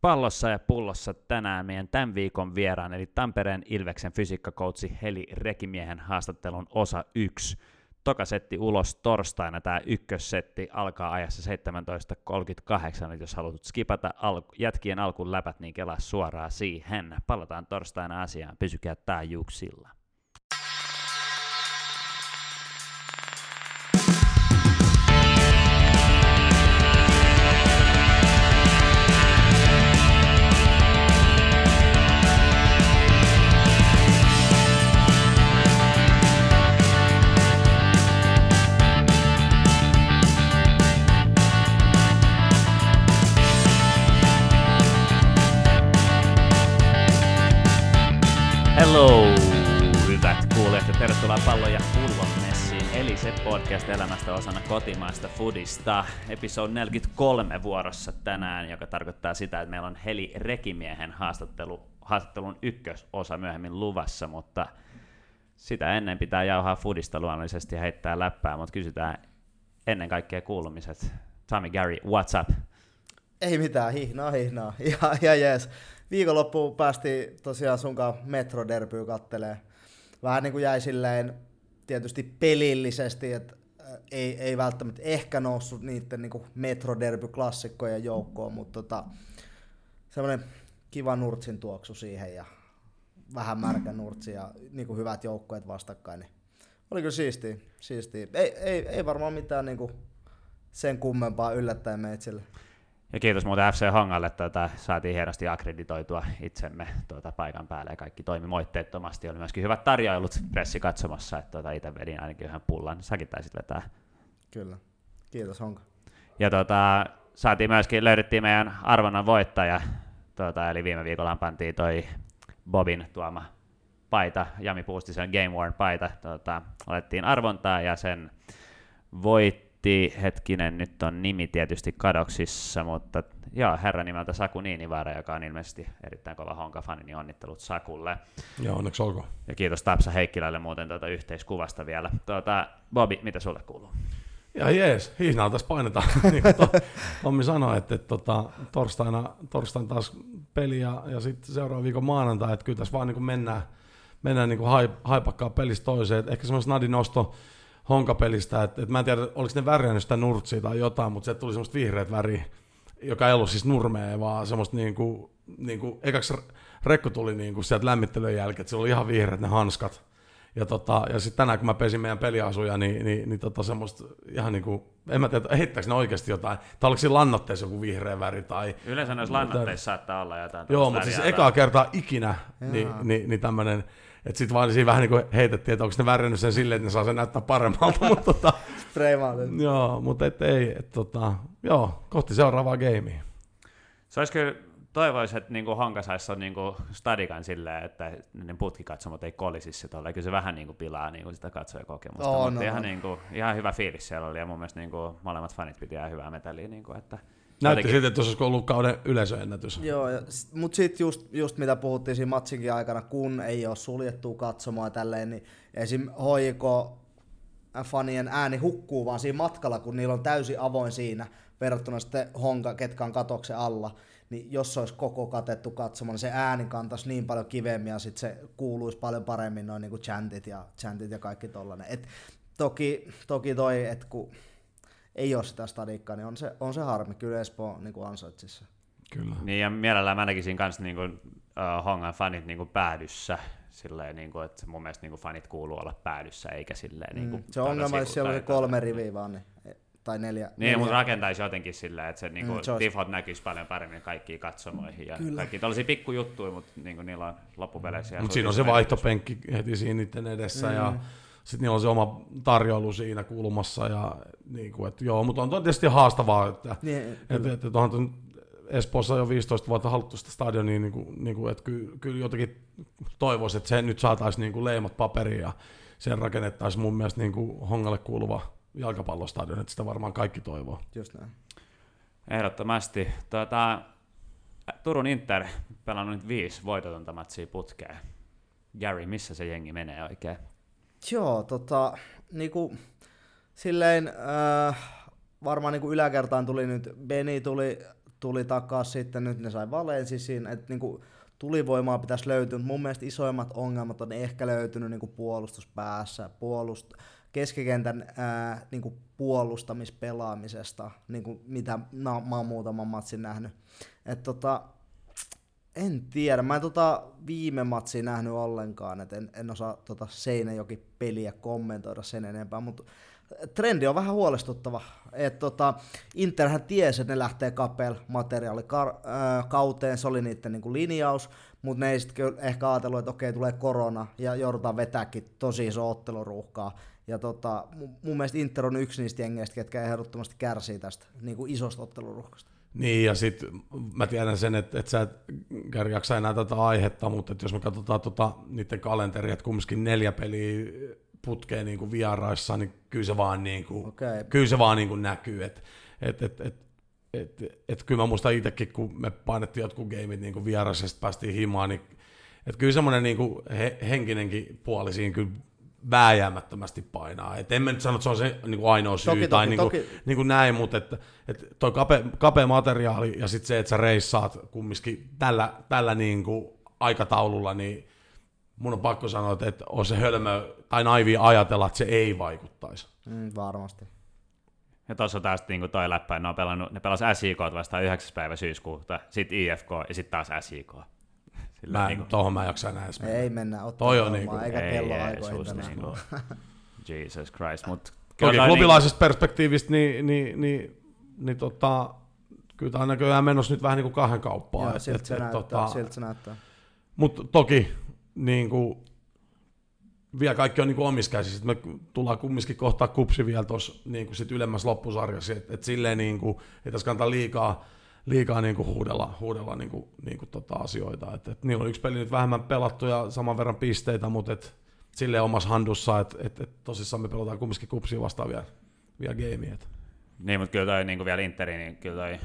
Pallossa ja pullossa tänään meidän tämän viikon vieraan, eli Tampereen Ilveksen fysiikkakoutsi Heli Rekimiehen haastattelun osa 1. Toka setti ulos torstaina, tämä ykkössetti alkaa ajassa 17.38, eli jos haluat skipata al- jätkien alkuun läpät, niin kelaa suoraan siihen. Palataan torstaina asiaan, pysykää taajuuksilla. Kotimaista foodista. Episode 43 vuorossa tänään, joka tarkoittaa sitä, että meillä on Heli Rekimiehen haastattelu, haastattelun ykkösosa myöhemmin luvassa, mutta sitä ennen pitää jauhaa foodista luonnollisesti ja heittää läppää, mutta kysytään ennen kaikkea kuulumiset. Tommy Gary, what's up? Ei mitään, hihnaa, hihnaa. Ja, ja jees. Viikonloppuun päästiin tosiaan sunkaan Metro-derbyä kattelee. Vähän niin kuin jäi silleen tietysti pelillisesti, että ei, ei välttämättä ehkä noussut niiden niin Metro-derby-klassikkojen joukkoon, mutta tota, semmoinen kiva nurtsin tuoksu siihen ja vähän märkä nurtsi ja niin kuin hyvät joukkueet vastakkain. Niin oli kyllä siistiä. siistiä. Ei, ei, ei varmaan mitään niin kuin sen kummempaa yllättäen meitsille. Ja kiitos muuten FC Hongalle, että tuota, saatiin hienosti akkreditoitua itsemme tuota, paikan päälle ja kaikki toimi moitteettomasti. Oli myöskin hyvät tarjoilut pressi katsomassa, että tuota, itse vedin ainakin yhden pullan. Säkin taisit vetää. Kyllä. Kiitos Honka. Ja tuota, saatiin myöskin, löydettiin meidän arvonnan voittaja, tuota, eli viime viikolla pantiin toi Bobin tuoma paita, Jami Puustisen Game Worn paita, tuota, olettiin arvontaa ja sen voitti Matti, hetkinen, nyt on nimi tietysti kadoksissa, mutta joo, herra nimeltä Saku Niinivaara, joka on ilmeisesti erittäin kova Honka-fani, niin onnittelut Sakulle. Joo, onneksi olkoon. Ja kiitos Tapsa Heikkilälle muuten tuota yhteiskuvasta vielä. Tuota, Bobi, mitä sulle kuuluu? Ja jees, hihnaa tässä painetaan. niin kuin to, Tommi sanoi, että, että tota, torstaina, torstaina taas peli ja, ja sitten seuraavan viikon maanantai, että kyllä tässä vaan niin kuin mennään, mennään niin kuin haipakkaa pelistä toiseen. Että ehkä semmoinen snadinosto, honkapelistä, että, että mä en tiedä, oliko ne värjännyt sitä nurtsia tai jotain, mutta se tuli semmoista vihreät väriä, joka ei ollut siis nurmea, vaan semmoista niin kuin, niin kuin ekaksi rekko tuli niin kuin sieltä lämmittelyn jälkeen, että se oli ihan vihreät ne hanskat. Ja, tota, ja sitten tänään kun mä pesin meidän peliasuja, niin, niin, niin tota semmoista ihan niin kuin, en mä tiedä, heittääkö ne oikeasti jotain, tai oliko siinä lannotteessa joku vihreä väri tai... Yleensä noissa lannotteissa saattaa olla jotain. Joo, mutta siis ekaa kertaa ikinä, niin, niin, niin tämmöinen että sitten vaan siinä vähän niin kuin heitettiin, että onko ne värjännyt sen silleen, että ne saa sen näyttää paremmalta. mutta tota, joo, mutta et ei, et, tota, joo, kohti seuraavaa gamea. Se olisi kyllä, toivoisi, että niin Honka saisi niin stadikan silleen, että ne putkikatsomot ei kolisisi tuolla. Kyllä se vähän niin kuin pilaa niin kuin sitä katsojakokemusta, oh, mutta no, ihan, no. Niin kuin, ihan hyvä fiilis siellä oli ja mun mielestä niin kuin, molemmat fanit piti ihan hyvää metallia. Niin kuin, että Näytti siltä, että olisi ollut kauden yleisöennätys. Joo, mutta sitten just, just mitä puhuttiin siinä matsinkin aikana, kun ei ole suljettua katsomaan tälleen, niin esim. hoiko fanien ääni hukkuu vaan siinä matkalla, kun niillä on täysin avoin siinä verrattuna sitten Honka, ketkä on katoksen alla, niin jos se olisi koko katettu katsomaan, niin se ääni kantaisi niin paljon kivemmin ja sitten se kuuluisi paljon paremmin noin niin kuin chantit ja, chantit ja kaikki tollanen. Et toki, toki toi, että kun ei ole sitä stadikkaa, niin on se, on se harmi. Kyllä Espoo niin kuin ansaitsisi Kyllä. Niin ja mielellään mä näkisin myös niin kuin, uh, Hongan fanit niin kuin päädyssä, silleen, niin kuin, että mun mielestä niin kuin fanit kuuluu olla päädyssä, eikä silleen niin kuin, mm, Se on ongelma, jos siellä on se kolme riviä vaan, niin, tai neljä. Niin, neljä. mutta rakentaisi jotenkin silleen, että se, niin kuin, mm, se tifot näkyisi paljon paremmin kaikkiin katsomoihin. Ja Kyllä. kaikki tällaisia pikkujuttuja, mutta niin kuin, niillä on loppupeleissä. Mutta siinä on se vaihtopenkki heti siinä niiden edessä, mm. ja sitten niillä on se oma tarjoilu siinä kulmassa. Ja, niin kuin, että, joo, mutta on tietysti haastavaa, että, niin, että, että, että onhan Espoossa jo 15 vuotta haluttu sitä stadionia, niin kuin, niin kuin, että kyllä, kyllä jotenkin toivoisi, että se nyt saataisiin niin kuin leimat paperiin ja sen rakennettaisiin mun mielestä niin kuin Hongalle kuuluva jalkapallostadion, että sitä varmaan kaikki toivoo. Just näin. Ehdottomasti. Tuota, Turun Inter pelannut nyt viisi voitotonta matsia putkeen. Gary, missä se jengi menee oikein? Joo, tota, niinku, silleen, äh, varmaan niinku yläkertaan tuli nyt, Beni tuli tuli takas sitten, nyt ne sai Valensisin, että niinku, tulivoimaa pitäisi löytyä, mutta mun mielestä isoimmat ongelmat on ehkä löytynyt niinku puolustuspäässä, puolust, keskikentän ää, niinku puolustamispelaamisesta, niinku mitä mä, mä oon muutaman matsin nähnyt. Et tota, en tiedä, mä en tota viime matsia nähnyt ollenkaan, et en, en osaa tota Seinäjoki peliä kommentoida sen enempää, mutta trendi on vähän huolestuttava. Et tota, Interhän tiesi, että ne lähtee kapel materiaali äh, se oli niiden niinku linjaus, mutta ne ei sitten ehkä ajatellut, että okei, tulee korona ja joudutaan vetääkin tosi iso otteluruuhkaa. Ja tota, mun mielestä Inter on yksi niistä jengeistä, ketkä ehdottomasti kärsii tästä niin kuin isosta otteluruuhkasta. Niin, ja sitten mä tiedän sen, että, että sä et Gary, jaksa enää tätä aihetta, mutta että jos me katsotaan tota, niiden kalenteria, että kumminkin neljä peliä putkeen niin kuin vieraissa, niin kyllä se vaan, niin kuin, okay. kyllä se vaan niin kuin näkyy. Että et, et, et, et, et, et, kyllä mä muistan itsekin, kun me painettiin jotkut gameit niin vieraissa ja päästiin himaan, niin että kyllä semmoinen niin kuin he, henkinenkin puoli siinä kyllä vääjäämättömästi painaa. Et en mä nyt sano, että se on se niin kuin ainoa syy toki, tai toki, niin, kuin, toki. niin kuin näin, mutta että, että toi kape, kapea materiaali ja sitten se, että sä reissaat kumminkin tällä, tällä niin kuin aikataululla, niin mun on pakko sanoa, että on se hölmö tai naivi ajatella, että se ei vaikuttaisi. Mm, varmasti. Ja tuossa taas niin toi läppä, ne, on pelannut, ne pelasi SIK vastaan 9. päivä syyskuuta, sitten IFK ja sitten taas SIK. Sillä mä, niin kuin... mä jaksa enää edes mennä. Ei mennä ottaa Toi on niin eikä kello aikoihin niin Jesus Christ. Mut Toki klubilaisesta niin... perspektiivistä, niin, niin, niin, niin tota, kyllä tämä on näköjään menossa nyt vähän niin kuin kahden kauppaan. Joo, siltä se, näyttää, tota, siltä se näyttää. Mutta toki niin kuin, vielä kaikki on niin omissa käsissä. Me tullaan kumminkin kohtaa kupsi vielä tuossa niin sit ylemmässä loppusarjassa. Että et silleen niin kuin, ei tässä kannata liikaa, liikaa niin kuin huudella, huudella niin kuin, niin kuin tota asioita. Et, et, niillä on yksi peli nyt vähemmän pelattu ja saman verran pisteitä, mutta et, silleen omassa handussa, että et, et, tosissaan me pelataan kumminkin kupsia vastaan vielä, vielä gameia. Niin, mutta kyllä toi niin kuin vielä Interi, niin kyllä toi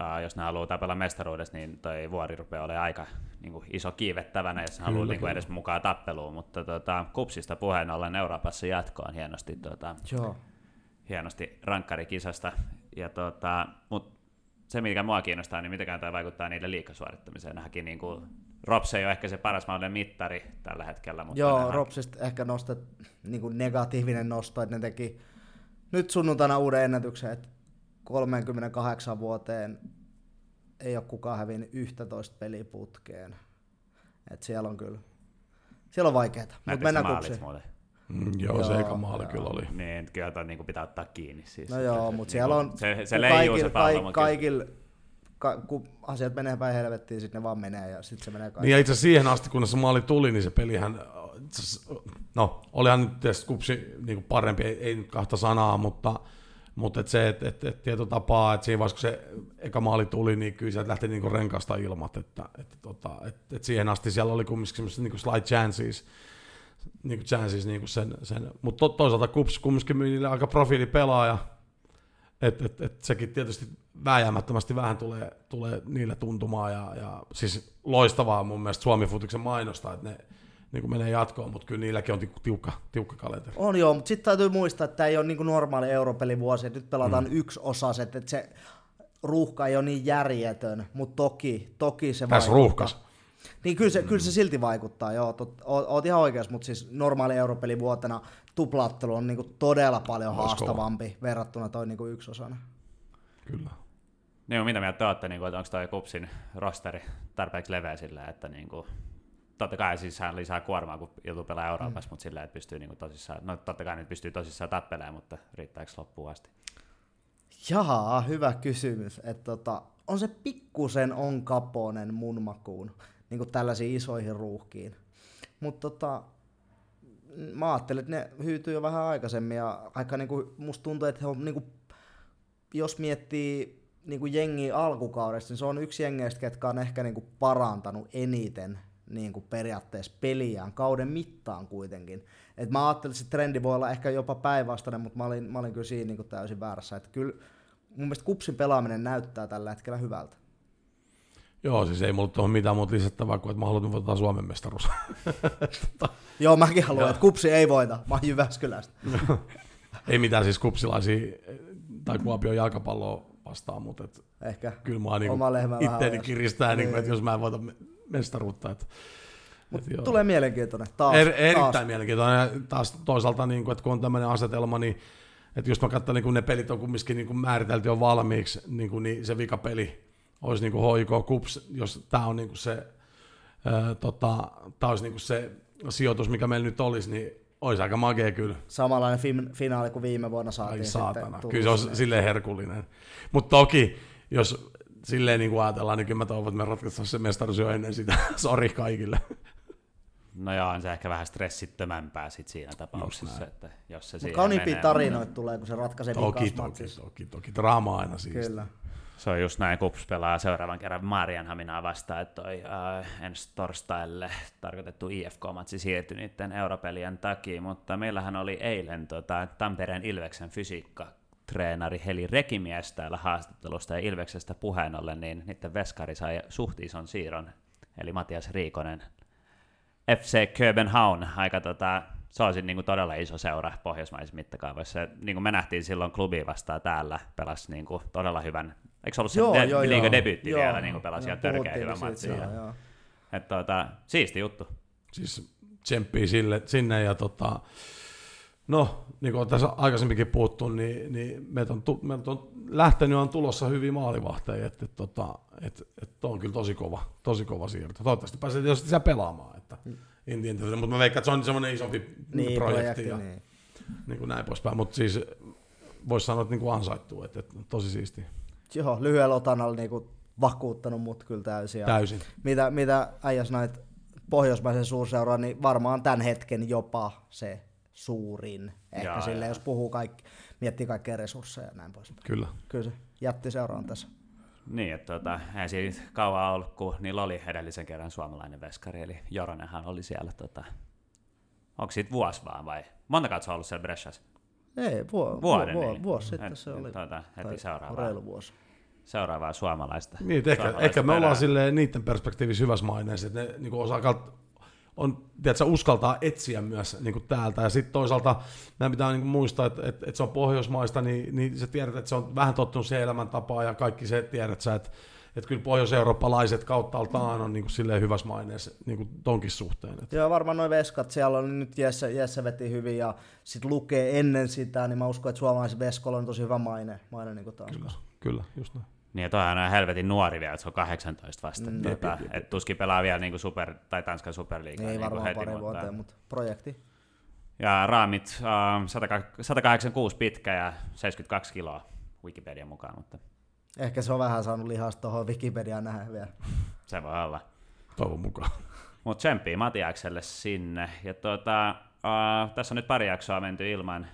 Uh, jos ne haluaa tapella mestaruudessa, niin toi vuori rupeaa olemaan aika niin kuin iso kiivettävänä, jos ne haluaa niin kuin edes mukaan tappeluun. Mutta tota, kupsista puheen ollen Euroopassa jatkoon hienosti, tota, Joo. hienosti rankkarikisasta. Ja tota, mut se, mikä mua kiinnostaa, niin mitenkään tämä vaikuttaa niiden liikasuorittamiseen. Nähäkin niin kuin, Rops ei ole ehkä se paras mahdollinen mittari tällä hetkellä. Mutta Joo, nähdään... Ropsista ehkä nostat niin kuin negatiivinen nosto, että ne teki nyt sunnuntaina uuden ennätyksen, että 38 vuoteen ei ole kukaan hävinnyt 11 peliputkeen. Et siellä on kyllä, siellä on vaikeaa. Mutta mennään kupsiin. Mm, joo, joo, se eka maali joo. kyllä oli. Niin, kyllä toi niin pitää ottaa kiinni. Siis. No joo, mutta siellä niin on se, se leijuu se pallo. Kaikilla, ka, kun asiat menee päin helvettiin, sitten ne vaan menee ja sitten se menee kaikki. Niin ja itse siihen asti, kun se maali tuli, niin se pelihän, no olihan nyt tietysti kupsi niin parempi, ei, ei nyt kahta sanaa, mutta mutta et se, että et, et tietyllä tapaa, että siinä vaiheessa kun se eka maali tuli, niin kyllä sieltä lähti niinku renkasta ilmat. Että, että, tota, että, että siihen asti siellä oli kumminkin semmoiset niinku slight chances, niinku chances niinku sen, sen. mutta to, toisaalta Kups kumminkin myi niille aika profiilipelaaja, että et, et sekin tietysti vääjäämättömästi vähän tulee, tulee niille tuntumaan ja, ja siis loistavaa mun mielestä Suomi Futiksen mainosta, että ne niin kuin menee jatkoon, mutta kyllä niilläkin on tiukka, tiukka kalenteri. On joo, mutta sitten täytyy muistaa, että tämä ei ole niin kuin normaali europelivuosi, että nyt pelataan mm. yksi osa, että se ruuhka ei ole niin järjetön, mutta toki, toki se Tässä ruuhkas. Niin kyllä se, mm. kyllä se silti vaikuttaa, joo, tot, oot ihan oikeassa, mutta siis normaali europelivuotena tuplaattelu on niin kuin todella paljon Oisko? haastavampi verrattuna toi niin kuin yksi osana. Kyllä. Niin, mitä mieltä te olette, niin kuin, että onko toi Kupsin rosteri tarpeeksi leveä sillä, että niin kuin, totta kai siis hän lisää kuormaa, kun joutuu pelaamaan Euroopassa, mm. mutta sillä että pystyy niin kuin tosissaan, no totta kai nyt pystyy tosissaan tappelemaan, mutta riittääkö loppuun asti? Jaha, hyvä kysymys. Et tota, on se pikkusen on kaponen mun makuun, niin kuin tällaisiin isoihin ruuhkiin. Mutta tota, mä ajattelin, että ne hyytyy jo vähän aikaisemmin ja aika niin kuin, musta tuntuu, että he on, niin kuin, jos miettii niin kuin jengi alkukaudesta, niin se on yksi jengeistä, ketkä on ehkä niin kuin parantanut eniten niin kuin periaatteessa peliään kauden mittaan kuitenkin. Et mä ajattelin, että se trendi voi olla ehkä jopa päinvastainen, mutta mä olin, mä olin kyllä siinä niin kuin täysin väärässä. Että kyllä mun mielestä kupsin pelaaminen näyttää tällä hetkellä hyvältä. Joo, siis ei mulla tuohon mitään muuta lisättävää kuin, että mä haluan voittaa Suomen mestaruus. Joo, mäkin haluan, että kupsi ei voita. Mä oon Jyväskylästä. ei mitään siis kupsilaisia tai Kuopion jalkapalloa vastaan, mutta et, Ehkä kyllä mä niin vähän itteeni kiristää, niin. Niin. Niin että jos mä en voita me- mestaruutta. Et, Mut et joo. tulee mielenkiintoinen taas. er, erittäin taas. mielenkiintoinen. Ja taas toisaalta, niin kuin, että kun on tämmöinen asetelma, niin että just mä katsoin, niin kun ne pelit on kumminkin niin kuin määritelty jo valmiiksi, niin, kuin, niin se vikapeli olisi niin kuin HIK Kups, jos tämä on niin kuin se, ää, tota, tää olisi niin kuin se sijoitus, mikä meillä nyt olisi, niin olisi aika magea kyllä. Samanlainen fin- finaali kuin viime vuonna Ai saatiin saatana, sitten kyllä se on silleen herkullinen. Mutta toki, jos silleen niin kuin ajatellaan, niin kyllä mä toivon, että me ratkaistaan se mestaruus jo ennen sitä. Sori kaikille. No joo, on se ehkä vähän stressittömämpää sit siinä tapauksessa, että jos se Mut siihen kauniimpia menee. tarinoita tulee, kun se ratkaisee Toki, toki, toki, toki. Draama aina siis. Kyllä. Se on just näin, Kups pelaa seuraavan kerran Marianhaminaa vastaan, että toi äh, ensi torstaille tarkoitettu IFK-matsi siirtyi niiden europelien takia, mutta meillähän oli eilen tota, Tampereen Ilveksen fysiikka treenari Heli Rekimies täällä haastattelusta ja Ilveksestä puheen ollen, niin niiden veskari sai suht ison siirron, eli Matias Riikonen FC Köbenhavn, aika tota, se on niin kuin todella iso seura pohjoismaisessa mittakaavassa. Niin kuin me nähtiin silloin klubiin vastaan täällä, pelasi niin kuin todella hyvän, eikö se ollut se de- liiga debyytti Joo. vielä, niin kuin pelasi ihan törkeä silloin, joo. Että tota, siisti juttu. Siis tsemppii sille, sinne ja tota, no, niin kuin on tässä aikaisemminkin puhuttu, niin, niin meiltä on, tu, meiltä on lähtenyt on tulossa hyviä maalivahteja, että, että, tota, että, että on kyllä tosi kova, tosi kova siirto. Toivottavasti pääsee tietysti siellä pelaamaan, että en tiedä, mutta mä veikkaan, että se on semmoinen isompi Niin, projekti, projekti, ja niin. niin kuin näin poispäin, mutta siis voisi sanoa, että niin kuin ansaittuu, että, että tosi siisti, Joo, lyhyellä otannalla niinku vakuuttanut mut kyllä täysin. Ja täysin. mitä, mitä äijäs näitä pohjoismaisen suurseuraa, niin varmaan tämän hetken jopa se suurin. Ehkä Jaa, sille, jaa. jos puhuu kaikki, miettii kaikkia resursseja ja näin poispäin. Kyllä. Kyllä se jättiseura on tässä. Niin, että tota, ei siinä kauan ollut, kun niillä oli edellisen kerran suomalainen veskari, eli Joronenhan oli siellä, tota, onko siitä vuosi vaan vai? Monta kautta se on ollut siellä Bressas? Ei, vuo, Vuoden, vuo, niin. vuosi sitten Et- se oli. Tuota, heti Tai seuraavaa, Reilu vuosi. seuraavaa suomalaista. Niin, että ehkä, ehkä me ollaan silleen niiden perspektiivissä hyvässä maineessa, että ne niin osaa kalt, on, tiedätkö, uskaltaa etsiä myös niin kuin täältä. Ja sitten toisaalta meidän pitää niin kuin muistaa, että, että, että, se on pohjoismaista, niin, niin sä tiedät, että se on vähän tottunut siihen elämäntapaan ja kaikki se tiedät sä, että, että kyllä pohjois-eurooppalaiset kautta altaan on niin kuin silleen hyvässä maineessa niin kuin tonkin suhteen. Että. Joo, varmaan noin veskat, siellä on nyt Jesse, Jesse veti hyvin ja sit lukee ennen sitä, niin mä uskon, että suomalaisen veskolla on tosi hyvä maine, maine niin kuin taas. Kyllä, kyllä, just näin. Niin, ja toihan on helvetin nuori vielä, että se on 18 vasta. Mm. Mm, tota, et tuskin pelaa vielä niin super, tai Tanskan superliigaa Ei niin varmaan heti, pari mutta, vuoteen, mutta projekti. Ja raamit uh, 186 pitkä ja 72 kiloa Wikipedian mukaan, mutta Ehkä se on vähän saanut lihasta tuohon Wikipediaan nähdä vielä. se voi olla. Toivon mukaan. Mutta tsemppii Matiakselle sinne. Ja tuota, uh, tässä on nyt pari jaksoa menty ilman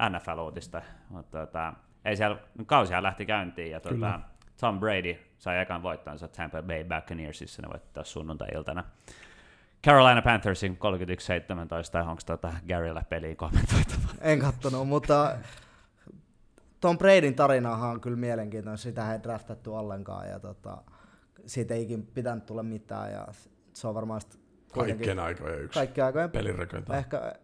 NFL-uutista, mutta tuota, ei siellä, kausia lähti käyntiin ja tuota, Kyllä. Tom Brady sai ekan voittonsa Tampa Bay Buccaneersissa, ne voitti taas sunnuntai-iltana. Carolina Panthersin 31-17, onko tuota Garyllä peliä kommentoitavaa? En kattonut, mutta Tom Bradyn tarinahan on kyllä mielenkiintoinen. Sitä ei draftattu ollenkaan ja tota, siitä ei ikin pitänyt tulla mitään ja se on varmaan Kaikkien aikojen yksi kaikkien aikojen pelirekoita. ehkä,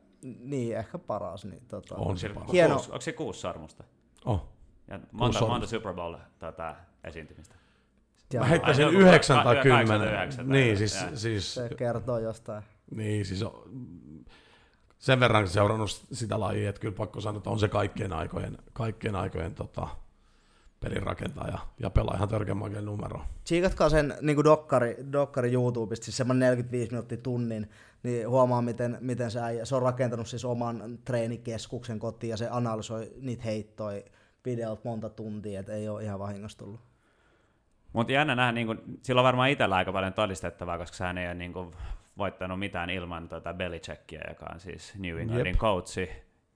niin, ehkä paras. Niin, tota, On se paras. Hieno. Kuusi, onko se kuusi sormusta? Oh. Ja monta, monta Super Bowl tota, esiintymistä. ja Mä heittäisin yhdeksän tai ka- kymmenen. 89 tai Niin, jotain, siis, siis, se kertoo jostain. niin, siis on, sen verran seurannut sitä lajia, että kyllä pakko sanoa, että on se kaikkien aikojen, kaikkien aikojen tota, pelin rakentaja ja pelaa ihan törkeän makeen numero. Tsiikatkaa sen niin dokkari, dokkari YouTubesta, siis semmoinen 45 minuuttia tunnin, niin huomaa, miten, miten se, äijä, se on rakentanut siis oman treenikeskuksen kotiin ja se analysoi niitä heittoja videolta monta tuntia, että ei ole ihan vahingossa tullut. Mutta jännä nähdä, niin kun, sillä on varmaan itsellä aika paljon todistettavaa, koska hän ei ole niin kun, voittanut mitään ilman tota Belichickia, joka on siis New Englandin coachi.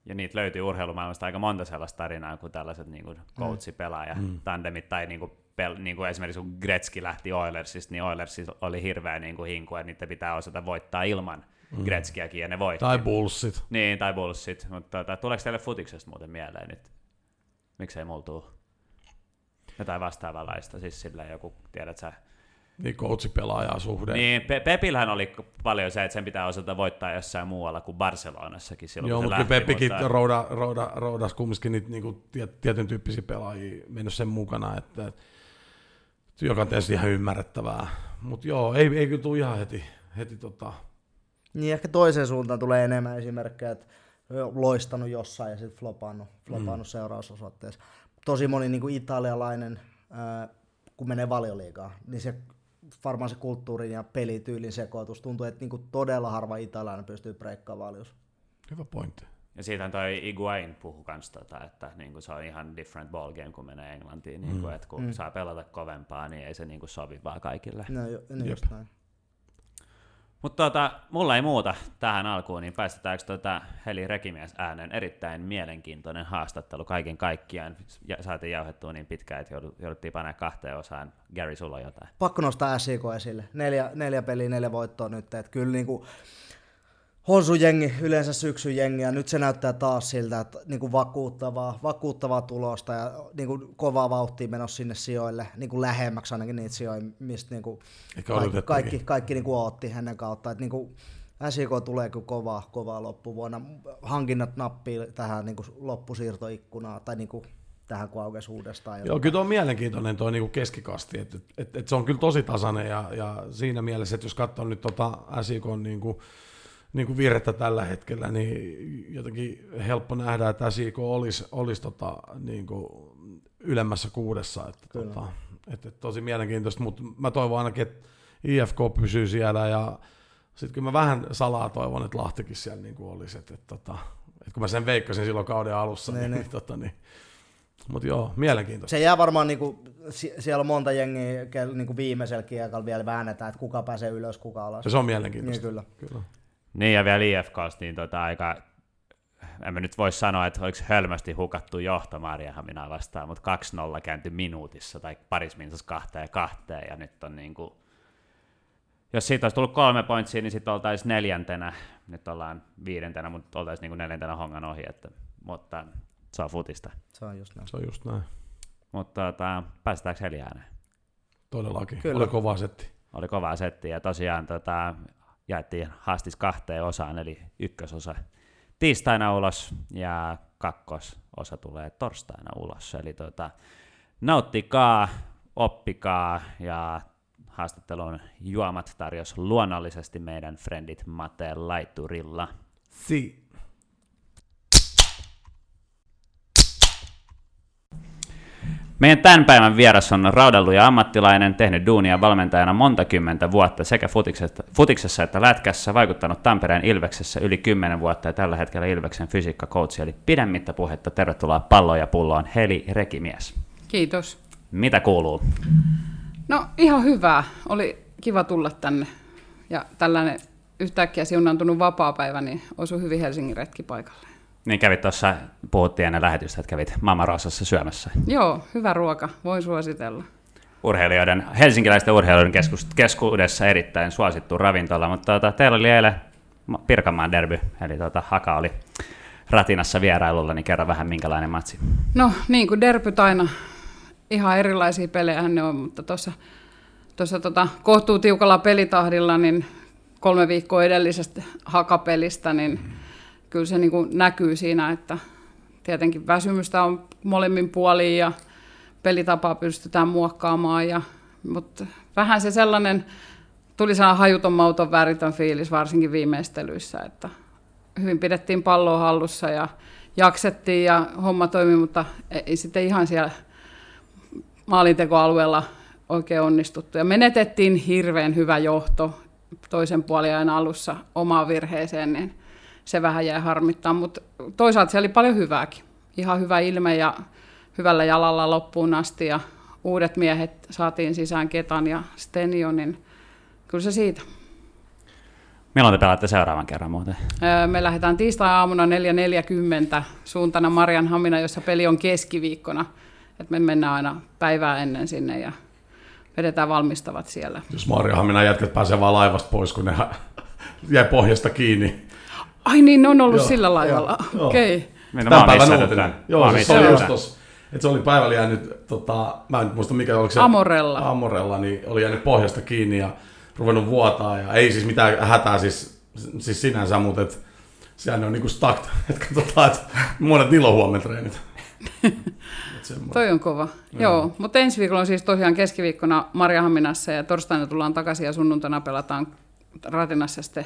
Ja niitä löytyy urheilumaailmasta aika monta sellaista tarinaa, kun tällaiset niin kuin coachi-pelaaja Mm. tandemit, tai niin kuin, pel, niin kuin esimerkiksi kun Gretzky lähti Oilersista, niin Oilersissa oli hirveä niin kuin hinku, että niitä pitää osata voittaa ilman mm. Gretzkiäkin, ja ne voitti. Tai bullshit. Niin, tai bullshit. Mutta tota, tuleeko teille futiksesta muuten mieleen nyt? Miksei mulla tuu? Jotain vastaavanlaista, siis sillä joku, tiedät sä, Niin coachipelaaja suhde. Niin, Pe- Pepillähän oli paljon se, että sen pitää osata voittaa jossain muualla kuin Barcelonassakin silloin, Joo, mutta lähti, Peppikin mutta- rouda, rouda, roudas kumminkin niitä niinku tiet, tietyn tyyppisiä pelaajia mennyt sen mukana, että, että joka on tietysti ihan ymmärrettävää. Mutta joo, ei, ei kyllä tule ihan heti, heti tota, Niin ehkä toiseen suuntaan tulee enemmän esimerkkejä, että loistanut jossain ja sitten flopannut, flopannut mm. seurausosoitteessa. Tosi moni niin kuin italialainen, ää, kun menee valioliigaan, niin se varmaan se kulttuurin ja pelityylin sekoitus tuntuu, että niin kuin todella harva italialainen pystyy breikkaamaan valios. hyvä pointti. Ja siitähän toi Iguain puhui kans tota, että niinku se on ihan different ball game, kun menee Englantiin. Niinku, että kun mm. saa pelata kovempaa, niin ei se niinku sovi vaan kaikille. No, jo, niin just näin. Mutta tota, mulla ei muuta tähän alkuun, niin päästetäänkö tota Heli Rekimies ääneen erittäin mielenkiintoinen haastattelu kaiken kaikkiaan. Ja, saatiin jauhettua niin pitkään, että joudut- jouduttiin panemaan kahteen osaan. Gary, sulla on jotain. Pakko nostaa SIK esille. Neljä, neljä peliä, neljä voittoa nyt. Et kyllä niinku, Honsun jengi, yleensä syksyn jengi, ja nyt se näyttää taas siltä, että niinku vakuuttavaa, vakuuttavaa tulosta ja niinku kovaa vauhtia menossa sinne sijoille, niinku lähemmäksi ainakin niitä sijoja, mistä niinku Eikä kaikki, kaikki, kaikki niinku ootti hänen kautta. Et niinku SIK tulee kyllä kovaa, kovaa loppuvuonna. Hankinnat nappii tähän niinku loppusiirtoikkunaan, tai niinku tähän kun aukesi uudestaan. Joo, kyllä tuo on mielenkiintoinen tuo niinku keskikasti, että et, et, et se on kyllä tosi tasainen ja, ja siinä mielessä, että jos katsoo nyt tota SIK niinku, niinku virrettä tällä hetkellä, niin jotenkin helppo nähdä, että SIK olisi, olisi tota, niinku ylemmässä kuudessa. Että, Kyllä. tota, että, että tosi mielenkiintoista, mutta mä toivon ainakin, että IFK pysyy siellä ja sitten kyllä mä vähän salaa toivon, että Lahtikin siellä niinku olisi. Että, että, tota, että kun mä sen veikkasin silloin kauden alussa, Niin, niin, niin, niin. tota, niin mutta joo, mielenkiintoista. Se jää varmaan, niinku, sie- siellä on monta jengiä, niinku viimeisellä kiekalla vielä väännetään, että kuka pääsee ylös, kuka alas. Ja se on mielenkiintoista. Niin kyllä. kyllä. Niin ja vielä IFKsta, niin tota aika, en mä nyt voi sanoa, että oliko hölmästi hukattu johto Marjahaminaa vastaan, mutta 2-0 kääntyi minuutissa tai paris minuutissa kahteen kahteen ja nyt on niin kuin, jos siitä olisi tullut kolme pointsia, niin sitten oltaisiin neljäntenä, nyt ollaan viidentenä, mutta oltaisiin niin kuin neljäntenä hongan ohi, että, mutta se on futista. Se on just näin. Se on just näin. Mutta tota, päästäänkö Heli ääneen? Todellakin. Kyllä. Oli kova setti. Oli kova setti ja tosiaan tota, jaettiin haastis kahteen osaan, eli ykkösosa tiistaina ulos ja kakkososa tulee torstaina ulos. Eli tota, nauttikaa, oppikaa ja haastattelun juomat tarjos luonnollisesti meidän friendit Mate Laiturilla. Si. Meidän tämän päivän vieras on raudanluja ammattilainen, tehnyt duunia valmentajana monta kymmentä vuotta sekä futiksessa, futiksessa että lätkässä, vaikuttanut Tampereen Ilveksessä yli 10 vuotta ja tällä hetkellä Ilveksen fysiikkakoutsi, eli pidemmittä puhetta tervetuloa palloon ja pulloon Heli Rekimies. Kiitos. Mitä kuuluu? No ihan hyvää. Oli kiva tulla tänne. Ja tällainen yhtäkkiä siunantunut vapaa-päivä, niin osui hyvin Helsingin retki paikalle. Niin kävit tuossa, puhuttiin ennen lähetystä, että kävit Mama Roosassa syömässä. Joo, hyvä ruoka. Voin suositella. Urheilijoiden, helsinkiläisten urheilijoiden keskus, keskuudessa erittäin suosittu ravintola, mutta tota, teillä oli eilen Ma- Pirkanmaan derby, eli tota, Haka oli Ratinassa vierailulla, niin kerro vähän minkälainen matsi. No niin kuin derbyt aina, ihan erilaisia pelejä ne on, mutta tuossa tuossa tota, kohtuu tiukalla pelitahdilla, niin kolme viikkoa edellisestä hakapelistä, niin kyllä se niin kuin näkyy siinä, että tietenkin väsymystä on molemmin puolin ja pelitapaa pystytään muokkaamaan, ja, mutta vähän se sellainen, tuli sellainen hajuton mauton väritön fiilis varsinkin viimeistelyissä, että hyvin pidettiin palloa hallussa ja jaksettiin ja homma toimi, mutta ei sitten ihan siellä maalintekoalueella oikein onnistuttu. Ja menetettiin hirveän hyvä johto toisen puolen alussa omaan virheeseen, niin se vähän jäi harmittaa, mutta toisaalta siellä oli paljon hyvääkin. Ihan hyvä ilme ja hyvällä jalalla loppuun asti ja uudet miehet saatiin sisään Ketan ja Stenio, niin kyllä se siitä. Milloin te pelaatte seuraavan kerran muuten? Öö, Me lähdetään tiistai-aamuna 4.40 suuntana Marianhamina, jossa peli on keskiviikkona. Et me mennään aina päivää ennen sinne ja vedetään valmistavat siellä. Jos Marjahamina jätkät pääsee vaan laivasta pois, kun ne jäi pohjasta kiinni. Ai niin, ne on ollut Joo, sillä laivalla. joo, joo. Okei. Okay. Minä Tämän oon päivän uutinen. Joo, siis se oli just tossa. että se oli päivällä jäänyt, tota, mä en muista mikä oliko se. Amorella. Amorella, niin oli jäänyt pohjasta kiinni ja ruvennut vuotaa. Ja ei siis mitään hätää siis, siis sinänsä, mutta et, sehän on niinku stuck, että katsotaan, että monet niillä on huomenna treenit. Toi on kova. No. Joo, mutta ensi viikolla on siis tosiaan keskiviikkona Marjahaminassa ja torstaina tullaan takaisin ja sunnuntaina pelataan Ratinassa sitten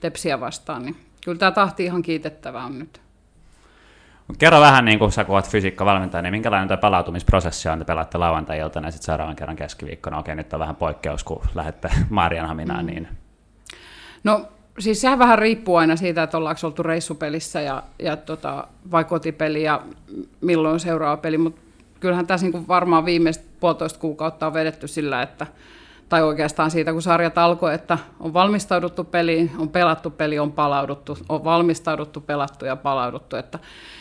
Tepsiä vastaan. Niin kyllä tämä tahti ihan kiitettävää on nyt. Kerro vähän, niin kuin sä kun olet fysiikkavalmentaja, niin minkälainen tuo palautumisprosessi on, te pelaatte lauantai-iltana ja sitten seuraavan kerran keskiviikkona. Okei, nyt on vähän poikkeus, kun lähdette Marianhaminaan. Mm. Niin... No siis sehän vähän riippuu aina siitä, että ollaanko oltu reissupelissä ja, ja tota, vai kotipeli ja milloin seuraava peli, mutta kyllähän tässä niin varmaan viimeiset puolitoista kuukautta on vedetty sillä, että tai oikeastaan siitä, kun sarjat alkoi, että on valmistauduttu peliin, on pelattu peli, on palauduttu, on valmistauduttu, pelattu ja palauduttu, että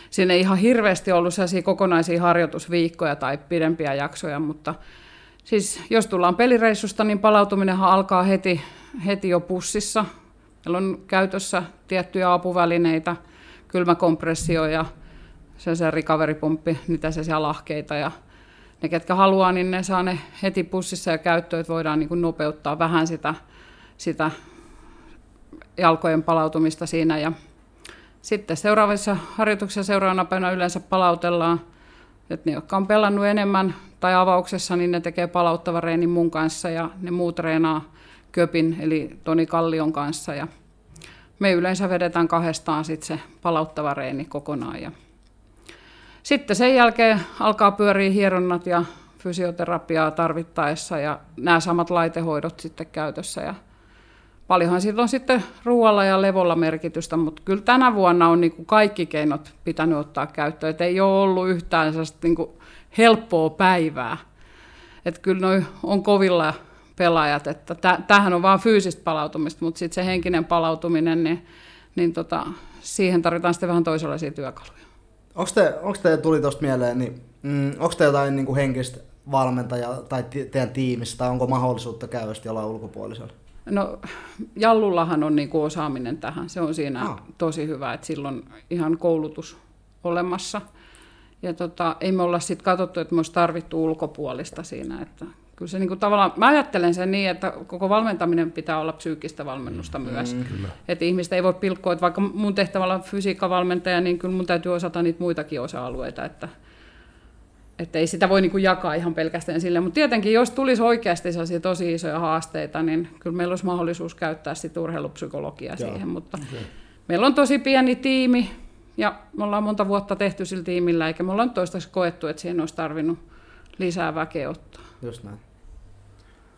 siinä ei ihan hirveästi ollut sellaisia kokonaisia harjoitusviikkoja tai pidempiä jaksoja, mutta siis jos tullaan pelireissusta, niin palautuminenhan alkaa heti, heti jo pussissa. Meillä on käytössä tiettyjä apuvälineitä, kylmäkompressio ja se, se recovery-pumppi, niitä se lahkeita ja ne, ketkä haluaa, niin ne saa ne heti pussissa ja käyttöön, että voidaan niin kuin nopeuttaa vähän sitä, sitä jalkojen palautumista siinä. Ja sitten seuraavissa harjoituksissa seuraavana päivänä yleensä palautellaan, että ne, jotka on pelannut enemmän tai avauksessa, niin ne tekee palauttava reeni mun kanssa ja ne muut treenaa Köpin eli Toni Kallion kanssa. Ja me yleensä vedetään kahdestaan sit se palauttava reeni kokonaan. Ja sitten sen jälkeen alkaa pyöriä hieronnat ja fysioterapiaa tarvittaessa ja nämä samat laitehoidot sitten käytössä. Ja paljonhan siitä on sitten ruoalla ja levolla merkitystä, mutta kyllä tänä vuonna on niin kuin kaikki keinot pitänyt ottaa käyttöön. Et ei ole ollut yhtään niin kuin helppoa päivää. Et kyllä noi on kovilla pelaajat, että tämähän on vain fyysistä palautumista, mutta sitten se henkinen palautuminen, niin, niin tota, siihen tarvitaan sitten vähän toisenlaisia työkaluja. Onko te, te tuli tuosta mieleen, niin mm, onko te jotain niin kuin henkistä valmentajaa tai teidän tiimissä, tai onko mahdollisuutta käydä olla ulkopuolisella? No Jallullahan on niin kuin osaaminen tähän, se on siinä ah. tosi hyvä, että silloin ihan koulutus olemassa. Ja tota, ei me olla sitten katsottu, että me olisi tarvittu ulkopuolista siinä, että kyllä se niin kuin tavallaan, mä ajattelen sen niin, että koko valmentaminen pitää olla psyykkistä valmennusta mm, myös. Mm, että ihmistä ei voi pilkkoa, että vaikka mun tehtävällä on fysiikkavalmentaja, niin kyllä mun täytyy osata niitä muitakin osa-alueita, että, että ei sitä voi niin kuin jakaa ihan pelkästään sille. Mutta tietenkin, jos tulisi oikeasti sellaisia tosi isoja haasteita, niin kyllä meillä olisi mahdollisuus käyttää sitä urheilupsykologiaa Joo. siihen. Mutta okay. meillä on tosi pieni tiimi, ja me ollaan monta vuotta tehty sillä tiimillä, eikä me ollaan toistaiseksi koettu, että siihen olisi tarvinnut lisää väkeä ottaa. Just näin.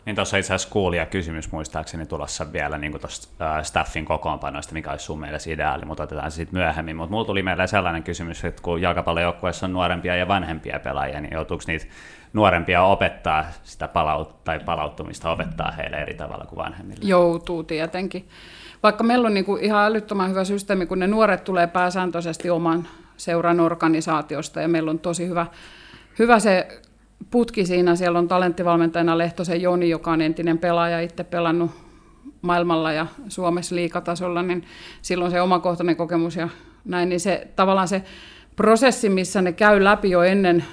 Niin tuossa itse asiassa kuulija kysymys muistaakseni tulossa vielä niin tuosta staffin kokoonpanoista, mikä olisi sun mielestä ideaali, mutta otetaan se sitten myöhemmin. Mutta mulla tuli meille sellainen kysymys, että kun jalkapallojoukkueessa on nuorempia ja vanhempia pelaajia, niin joutuuko niitä nuorempia opettaa sitä palaut- tai palauttumista opettaa heille eri tavalla kuin vanhemmille? Joutuu tietenkin. Vaikka meillä on niin kuin ihan älyttömän hyvä systeemi, kun ne nuoret tulee pääsääntöisesti oman seuran organisaatiosta ja meillä on tosi hyvä, hyvä se putki siinä. Siellä on talenttivalmentajana Lehtosen Joni, joka on entinen pelaaja, itse pelannut maailmalla ja Suomessa liikatasolla, niin silloin se omakohtainen kokemus ja näin, niin se tavallaan se prosessi, missä ne käy läpi jo ennen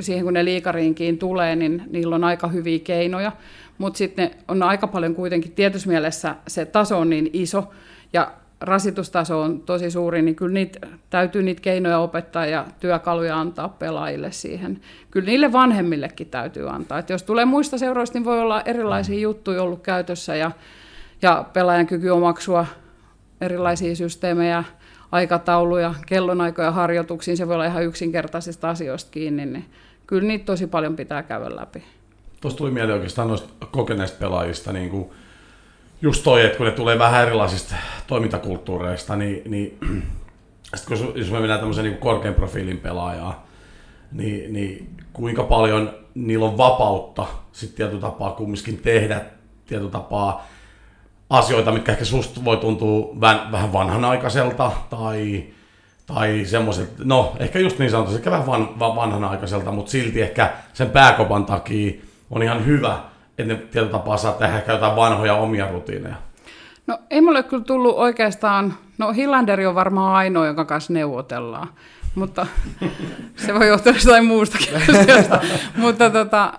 siihen, kun ne liikariinkin tulee, niin niillä on aika hyviä keinoja, mutta sitten on aika paljon kuitenkin tietyssä mielessä se taso on niin iso, ja rasitustaso on tosi suuri, niin kyllä niitä, täytyy niitä keinoja opettaa ja työkaluja antaa pelaajille siihen. Kyllä niille vanhemmillekin täytyy antaa. Et jos tulee muista seuroista, niin voi olla erilaisia juttuja ollut käytössä ja, ja pelaajan kyky omaksua erilaisia systeemejä, aikatauluja, kellonaikoja harjoituksiin, se voi olla ihan yksinkertaisista asioista kiinni, niin kyllä niitä tosi paljon pitää käydä läpi. Tuossa tuli mieleen oikeastaan noista kokeneista pelaajista, niin kuin just toi, että kun ne tulee vähän erilaisista toimintakulttuureista, niin, niin sit kun, jos me mennään tämmöisen niin korkean profiilin pelaajaa, niin, niin kuinka paljon niillä on vapautta sitten tietyllä tapaa kumminkin tehdä tietyllä tapaa asioita, mitkä ehkä susta voi tuntua vähän, vähän vanhanaikaiselta tai, tai semmoiset, no ehkä just niin sanotusti, ehkä vähän van, vanhanaikaiselta, mutta silti ehkä sen pääkopan takia on ihan hyvä, että ne tietyllä tapaa saa tehdä ehkä jotain vanhoja omia rutiineja? No ei mulle kyllä tullut oikeastaan, no Hillanderi on varmaan ainoa, jonka kanssa neuvotellaan. mutta se voi johtua jostain muustakin asiasta. mutta tota,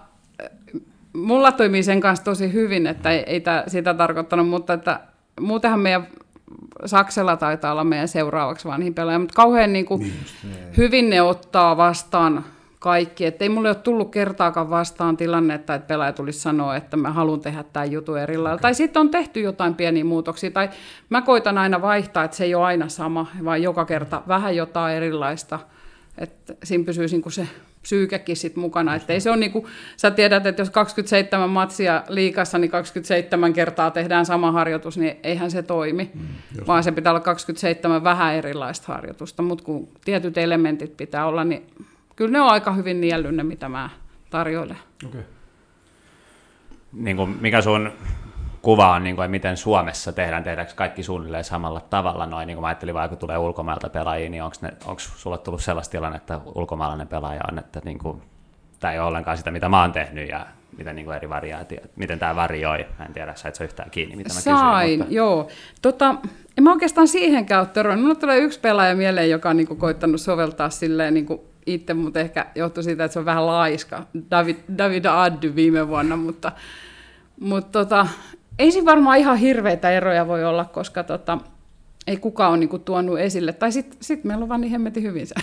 mulla toimii sen kanssa tosi hyvin, että ei, ei tää sitä tarkoittanut, mutta että muutenhan meidän Saksella taitaa olla meidän seuraavaksi vanhin pelaaja, mutta kauhean niin kuin, hyvin ne ottaa vastaan kaikki. Että ei mulle ole tullut kertaakaan vastaan tilannetta, että pelaaja tulisi sanoa, että mä haluan tehdä tämän jutun eri lailla. Tai sitten on tehty jotain pieniä muutoksia. Tai mä koitan aina vaihtaa, että se ei ole aina sama, vaan joka kerta vähän jotain erilaista. Että siinä pysyisi niin se psyykekin sit mukana. Että ei se on niin kuin, sä tiedät, että jos 27 matsia liikassa, niin 27 kertaa tehdään sama harjoitus, niin eihän se toimi. Mm, vaan se pitää olla 27 vähän erilaista harjoitusta. Mutta kun tietyt elementit pitää olla, niin kyllä ne on aika hyvin niellyt ne, mitä mä tarjoilen. Okay. Niin kuin, mikä sun kuva on, niin kuin, miten Suomessa tehdään, tehdäänkö kaikki suunnilleen samalla tavalla noin, niin kuin mä ajattelin kun tulee ulkomailta pelaajia, niin onko sulle tullut sellaista tilannetta, että ulkomaalainen pelaaja on, että niin kuin, tämä ei ole ollenkaan sitä, mitä mä oon tehnyt ja miten niin kuin eri variaatiot, miten tämä varioi, en tiedä, sait sä yhtään kiinni, mitä mä Sain, kysyin. Mutta... joo. Tota, en mä oikeastaan siihen käyttöön. Mulla tulee yksi pelaaja mieleen, joka on niin kuin, koittanut soveltaa silleen niin kuin itse, mutta ehkä johtuu siitä, että se on vähän laiska. David, David Addy viime vuonna, mutta, mutta tota, ei siinä varmaan ihan hirveitä eroja voi olla, koska tota, ei kukaan ole niinku tuonut esille. Tai sitten sit meillä on vaan niin hemmetin hyvin se.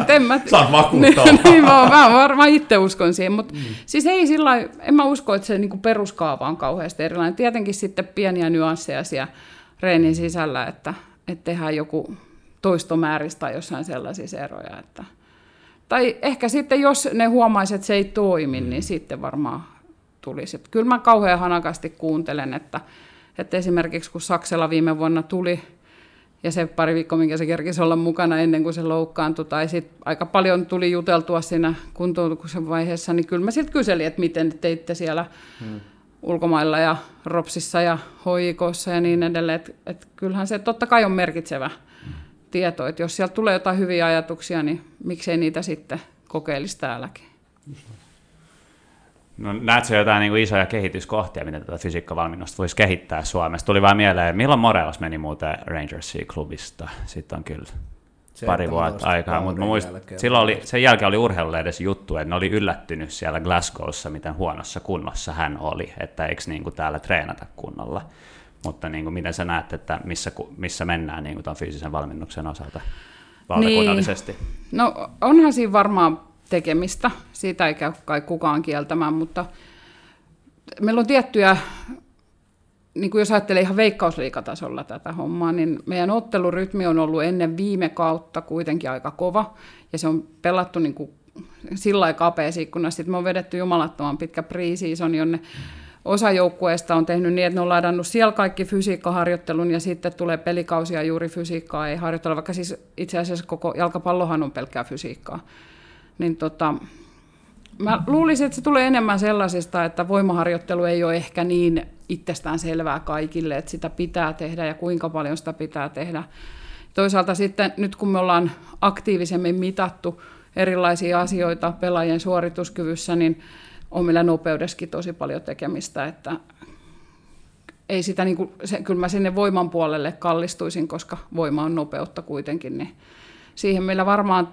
Et en mä, Saat vakuuttaa. niin, mä, mä varmaan itse uskon siihen, mutta mm. siis ei sillä en mä usko, että se niinku peruskaava on kauheasti erilainen. Tietenkin sitten pieniä nyansseja siellä reenin sisällä, että, että tehdään joku toistomääristä tai jossain sellaisissa eroja. Että, tai ehkä sitten, jos ne huomaisivat, että se ei toimi, niin sitten varmaan tulisi. Että kyllä mä kauhean hanakasti kuuntelen, että, että esimerkiksi kun Saksella viime vuonna tuli, ja se pari viikkoa, minkä se kerkisi olla mukana ennen kuin se loukkaantui, tai sitten aika paljon tuli juteltua siinä kuntoutuksen vaiheessa, niin kyllä mä sitten kyselin, että miten teitte siellä hmm. ulkomailla ja Ropsissa ja hoikossa ja niin edelleen. Että et kyllähän se totta kai on merkitsevä hmm. Tieto, että jos sieltä tulee jotain hyviä ajatuksia, niin miksei niitä sitten kokeilisi täälläkin. No, näetkö jotain niin kuin isoja kehityskohtia, miten tätä fysiikkavalmennusta voisi kehittää Suomessa? Tuli vain mieleen, milloin Morelos meni muuten Rangersia-klubista? Sitten on kyllä pari vuotta aikaa, mutta silloin oli, sen jälkeen oli urheilulle edes juttu, että ne oli yllättynyt siellä Glasgowssa, miten huonossa kunnossa hän oli, että eikö niin kuin täällä treenata kunnolla. Mutta niin kuin, miten sä näet, että missä, missä mennään niin kuin tuon fyysisen valmennuksen osalta valtakunnallisesti? Niin. No onhan siinä varmaan tekemistä. Siitä ei käy kai kukaan kieltämään, mutta meillä on tiettyjä, niin kuin jos ajattelee ihan veikkausliikatasolla tätä hommaa, niin meidän ottelurytmi on ollut ennen viime kautta kuitenkin aika kova, ja se on pelattu niin kuin sillä lailla kapeassa ikkunassa. Sitten me on vedetty jumalattoman pitkä pre-season, jonne osa joukkueesta on tehnyt niin, että ne on ladannut siellä kaikki fysiikkaharjoittelun ja sitten tulee pelikausia juuri fysiikkaa ei harjoitella, vaikka siis itse asiassa koko jalkapallohan on pelkkää fysiikkaa niin tota, mä luulisin, että se tulee enemmän sellaisesta, että voimaharjoittelu ei ole ehkä niin itsestään selvää kaikille, että sitä pitää tehdä ja kuinka paljon sitä pitää tehdä. Toisaalta sitten nyt kun me ollaan aktiivisemmin mitattu erilaisia asioita pelaajien suorituskyvyssä, niin on meillä nopeudessakin tosi paljon tekemistä, että ei sitä niin kuin, se, kyllä mä sinne voiman puolelle kallistuisin, koska voima on nopeutta kuitenkin, niin siihen meillä varmaan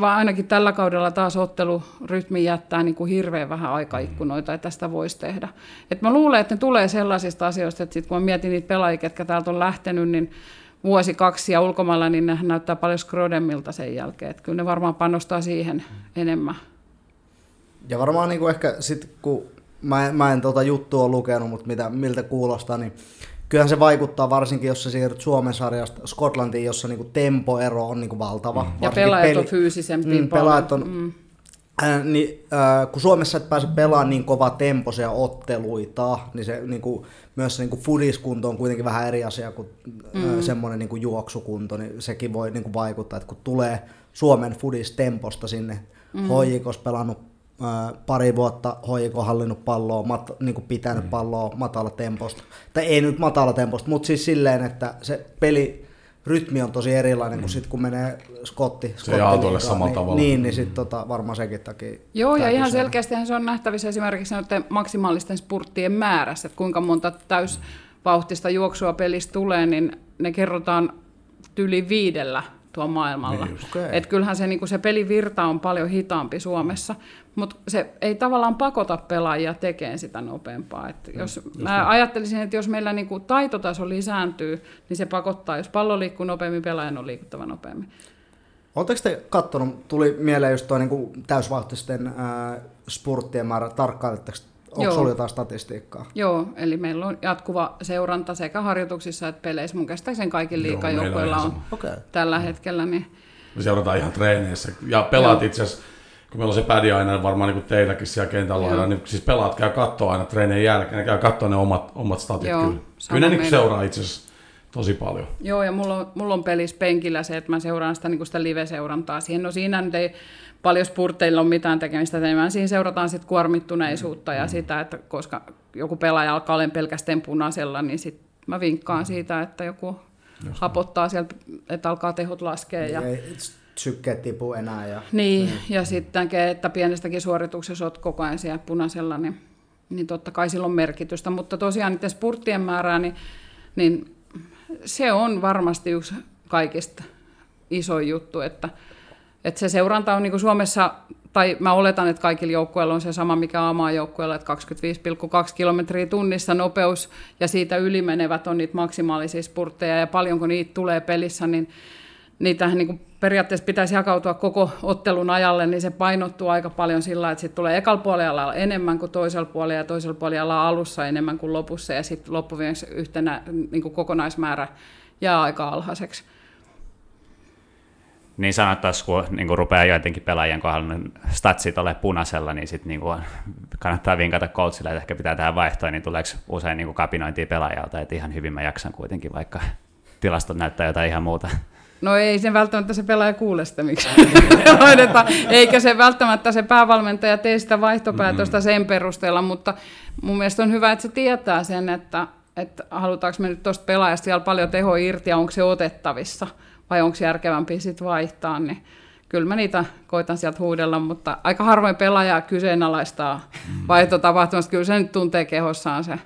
vaan ainakin tällä kaudella taas ottelurytmi jättää niin kuin hirveän vähän aikaikkunoita, että tästä voisi tehdä. Et mä luulen, että ne tulee sellaisista asioista, että sit kun mä mietin niitä pelaajia, ketkä täältä on lähtenyt, niin vuosi, kaksi ja ulkomailla, niin ne näyttää paljon skrodemmilta sen jälkeen. Että kyllä ne varmaan panostaa siihen enemmän. Ja varmaan niin kuin ehkä sitten, kun mä en, mä en tota juttua lukenut, mutta mitä, miltä kuulostaa, niin kyllähän se vaikuttaa varsinkin, jos sä siirryt Suomen sarjasta Skotlantiin, jossa niinku tempoero on niinku valtava. Mm. Ja pelaajat peli... on fyysisempi. Mm, pelaajat on, mm. äh, niin, äh, kun Suomessa et pääse pelaamaan niin kova tempoisia otteluita, niin se niinku, myös se niinku fudiskunto on kuitenkin vähän eri asia kuin mm. äh, semmoinen niinku juoksukunto, niin sekin voi niinku vaikuttaa, että kun tulee Suomen fudistemposta sinne, mm. hoikos pelannut pari vuotta hoiko hallinnut palloa, mat, niin kuin pitänyt mm. palloa matala temposta. Tai ei nyt matala temposta, mutta siis silleen, että se peli rytmi on tosi erilainen mm. kuin sitten kun menee skotti. Se ei aaltoille samalla niin, tavalla. Niin, niin sitten tota, varmaan sekin takia. Joo, ja ihan selkeästi se on nähtävissä esimerkiksi noiden maksimaalisten spurttien määrässä, että kuinka monta täysvauhtista juoksua pelistä tulee, niin ne kerrotaan yli viidellä tuo maailmalla. Niin. Okei. Et kyllähän se, niin se pelivirta on paljon hitaampi Suomessa, mutta se ei tavallaan pakota pelaajia tekemään sitä nopeampaa. Et jos, mä ajattelisin, että jos meillä niin kuin taitotaso lisääntyy, niin se pakottaa, jos pallo liikkuu nopeammin, pelaajan on liikuttava nopeammin. Oletteko te kattonut, tuli mieleen just tuo niin täysvauhtisten ää, spurttien määrä, tarkkailetteko, onko Joo. sulla jotain statistiikkaa? Joo, eli meillä on jatkuva seuranta sekä harjoituksissa että peleissä. Mun käsittääkseni kaikilla liikajoukkoilla on on. Okay. tällä hetkellä. Niin, Me seurataan ihan treeneissä. Ja pelaat itse asiassa, kun meillä on se pädi aina varmaan niin kuin teilläkin siellä kentällä lailla, niin siis pelaat käy katsoa aina treenien jälkeen, ne käy katsoa ne omat, omat statit Joo, kyllä. Kyllä ne niin seuraa itse asiassa tosi paljon. Joo, ja mulla on, mulla on pelissä penkillä se, että mä seuraan sitä, niin sitä live-seurantaa siihen. No siinä nyt ei paljon spurteilla ole mitään tekemistä, enemmän siinä seurataan sit kuormittuneisuutta ja sitä, että koska joku pelaaja alkaa olla pelkästään punaisella, niin sit mä vinkkaan siitä, että joku hapottaa sieltä, että alkaa tehot laskea. Ja, Ei sykkeet tipu enää. Ja... niin, ja sitten, että pienestäkin suorituksessa olet koko ajan siellä punaisella, niin, niin totta kai sillä on merkitystä. Mutta tosiaan niiden spurttien määrää, niin, niin se on varmasti yksi kaikista iso juttu, että, että se seuranta on niin kuin Suomessa, tai mä oletan, että kaikilla joukkueilla on se sama, mikä amaa joukkueella, että 25,2 kilometriä tunnissa nopeus, ja siitä ylimenevät on niitä maksimaalisia spurtteja, ja paljonko niitä tulee pelissä, niin niitähän niin kuin periaatteessa pitäisi jakautua koko ottelun ajalle, niin se painottuu aika paljon sillä, että sitten tulee ekalla puolella enemmän kuin toisella puolella ja toisella puolella alussa enemmän kuin lopussa ja sitten loppuviimeksi yhtenä niin kuin kokonaismäärä jää aika alhaiseksi. Niin sanottaisiin, kun niin rupeaa joidenkin pelaajien kohdalla niin statsit ole punaisella, niin sitten niin kannattaa vinkata coachille, että ehkä pitää tähän vaihtoa, niin tuleeko usein niin kapinointia pelaajalta, että ihan hyvin mä jaksan kuitenkin, vaikka tilastot näyttää jotain ihan muuta. No ei se välttämättä se pelaaja kuule sitä, miksi hoidetaan. Eikä se välttämättä se päävalmentaja tee sitä vaihtopäätöstä sen perusteella, mutta mun mielestä on hyvä, että se tietää sen, että, että halutaanko me nyt tuosta pelaajasta vielä paljon tehoa irti ja onko se otettavissa vai onko järkevämpi sitten vaihtaa, niin kyllä mä niitä koitan sieltä huudella, mutta aika harvoin pelaaja kyseenalaistaa vaihtotapahtumasta. Kyllä se nyt tuntee kehossaan se,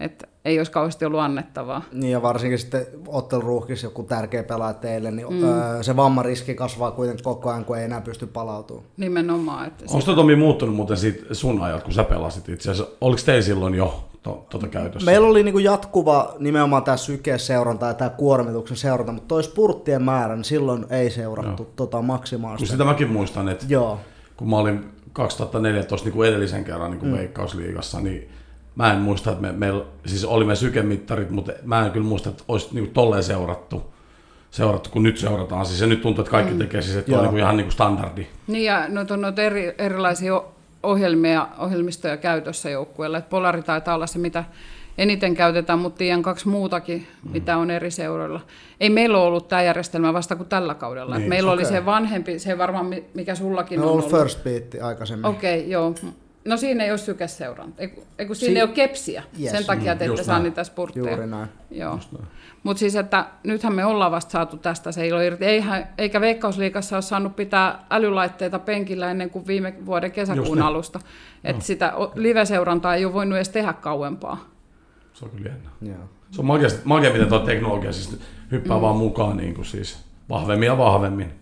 että ei olisi kauheasti ollut annettavaa. Niin ja varsinkin sitten otteluruuhkissa joku tärkeä pelaaja teille, niin mm. öö, se vammariski kasvaa kuitenkin koko ajan, kun ei enää pysty palautumaan. Nimenomaan. Että Onko tuo Tomi muuttunut muuten siitä sun ajat, kun sä pelasit itse asiassa? Oliko teillä silloin jo to, tota käytössä? Meillä oli niinku jatkuva nimenomaan tämä sykeseuranta ja tämä kuormituksen seuranta, mutta toi spurttien määrä, niin silloin ei seurattu Joo. tota Kun maksimaalista. sitä mäkin muistan, että Joo. kun mä olin 2014 niin kuin edellisen kerran niin kuin mm. Veikkausliigassa, niin mä en muista, että me, meillä, siis oli me sykemittarit, mutta mä en kyllä muista, että olisi niin kuin tolleen seurattu, seurattu, kun nyt seurataan. Siis se nyt tuntuu, että kaikki mm. tekee siis, että on Joo. niin kuin ihan niin kuin standardi. Niin ja noita on noita eri, erilaisia ohjelmia, ohjelmistoja käytössä joukkueella. Et Polari taitaa olla se, mitä eniten käytetään, mutta tiedän kaksi muutakin, mm. mitä on eri seuroilla. Ei meillä ole ollut tämä järjestelmä vasta kuin tällä kaudella. Niin, meillä okay. oli se vanhempi, se varmaan mi- mikä sullakin Meillä on on ollut first beat aikaisemmin. Okei, okay, joo. No siinä ei ole sykeseuranta. Ei, kun- siinä Si- ei ole kepsiä. Yes. Sen takia, että Mm, ette just saa niitä spurtteja. Juuri näin. Joo. Mutta siis, että nythän me ollaan vasta saatu tästä se ilo irti. Eihän, eikä Veikkausliikassa ole saanut pitää älylaitteita penkillä ennen kuin viime vuoden Just kesäkuun niin. alusta. Että sitä o- live-seurantaa ei ole voinut edes tehdä kauempaa. Se on kyllä jännä. Joo. Se on magia, magia miten tuo teknologia siis hyppää mm. vaan mukaan niin kuin siis vahvemmin ja vahvemmin.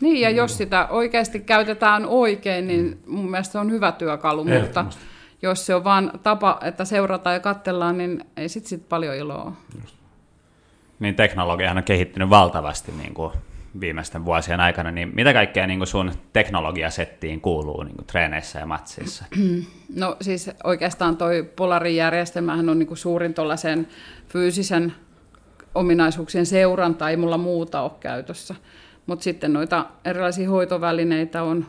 Niin, ja jos sitä oikeasti käytetään oikein, niin mun mielestä se on hyvä työkalu, mutta jos se on vaan tapa, että seurataan ja katsellaan, niin ei sit, sit paljon iloa ole. Niin teknologiahan on kehittynyt valtavasti niin kuin viimeisten vuosien aikana, niin mitä kaikkea niin kuin sun teknologiasettiin kuuluu niin kuin treeneissä ja matsissa? No siis oikeastaan toi Polarin järjestelmähän on niinku suurin tuollaisen fyysisen ominaisuuksien seuranta, ei mulla muuta ole käytössä. Mutta sitten noita erilaisia hoitovälineitä on,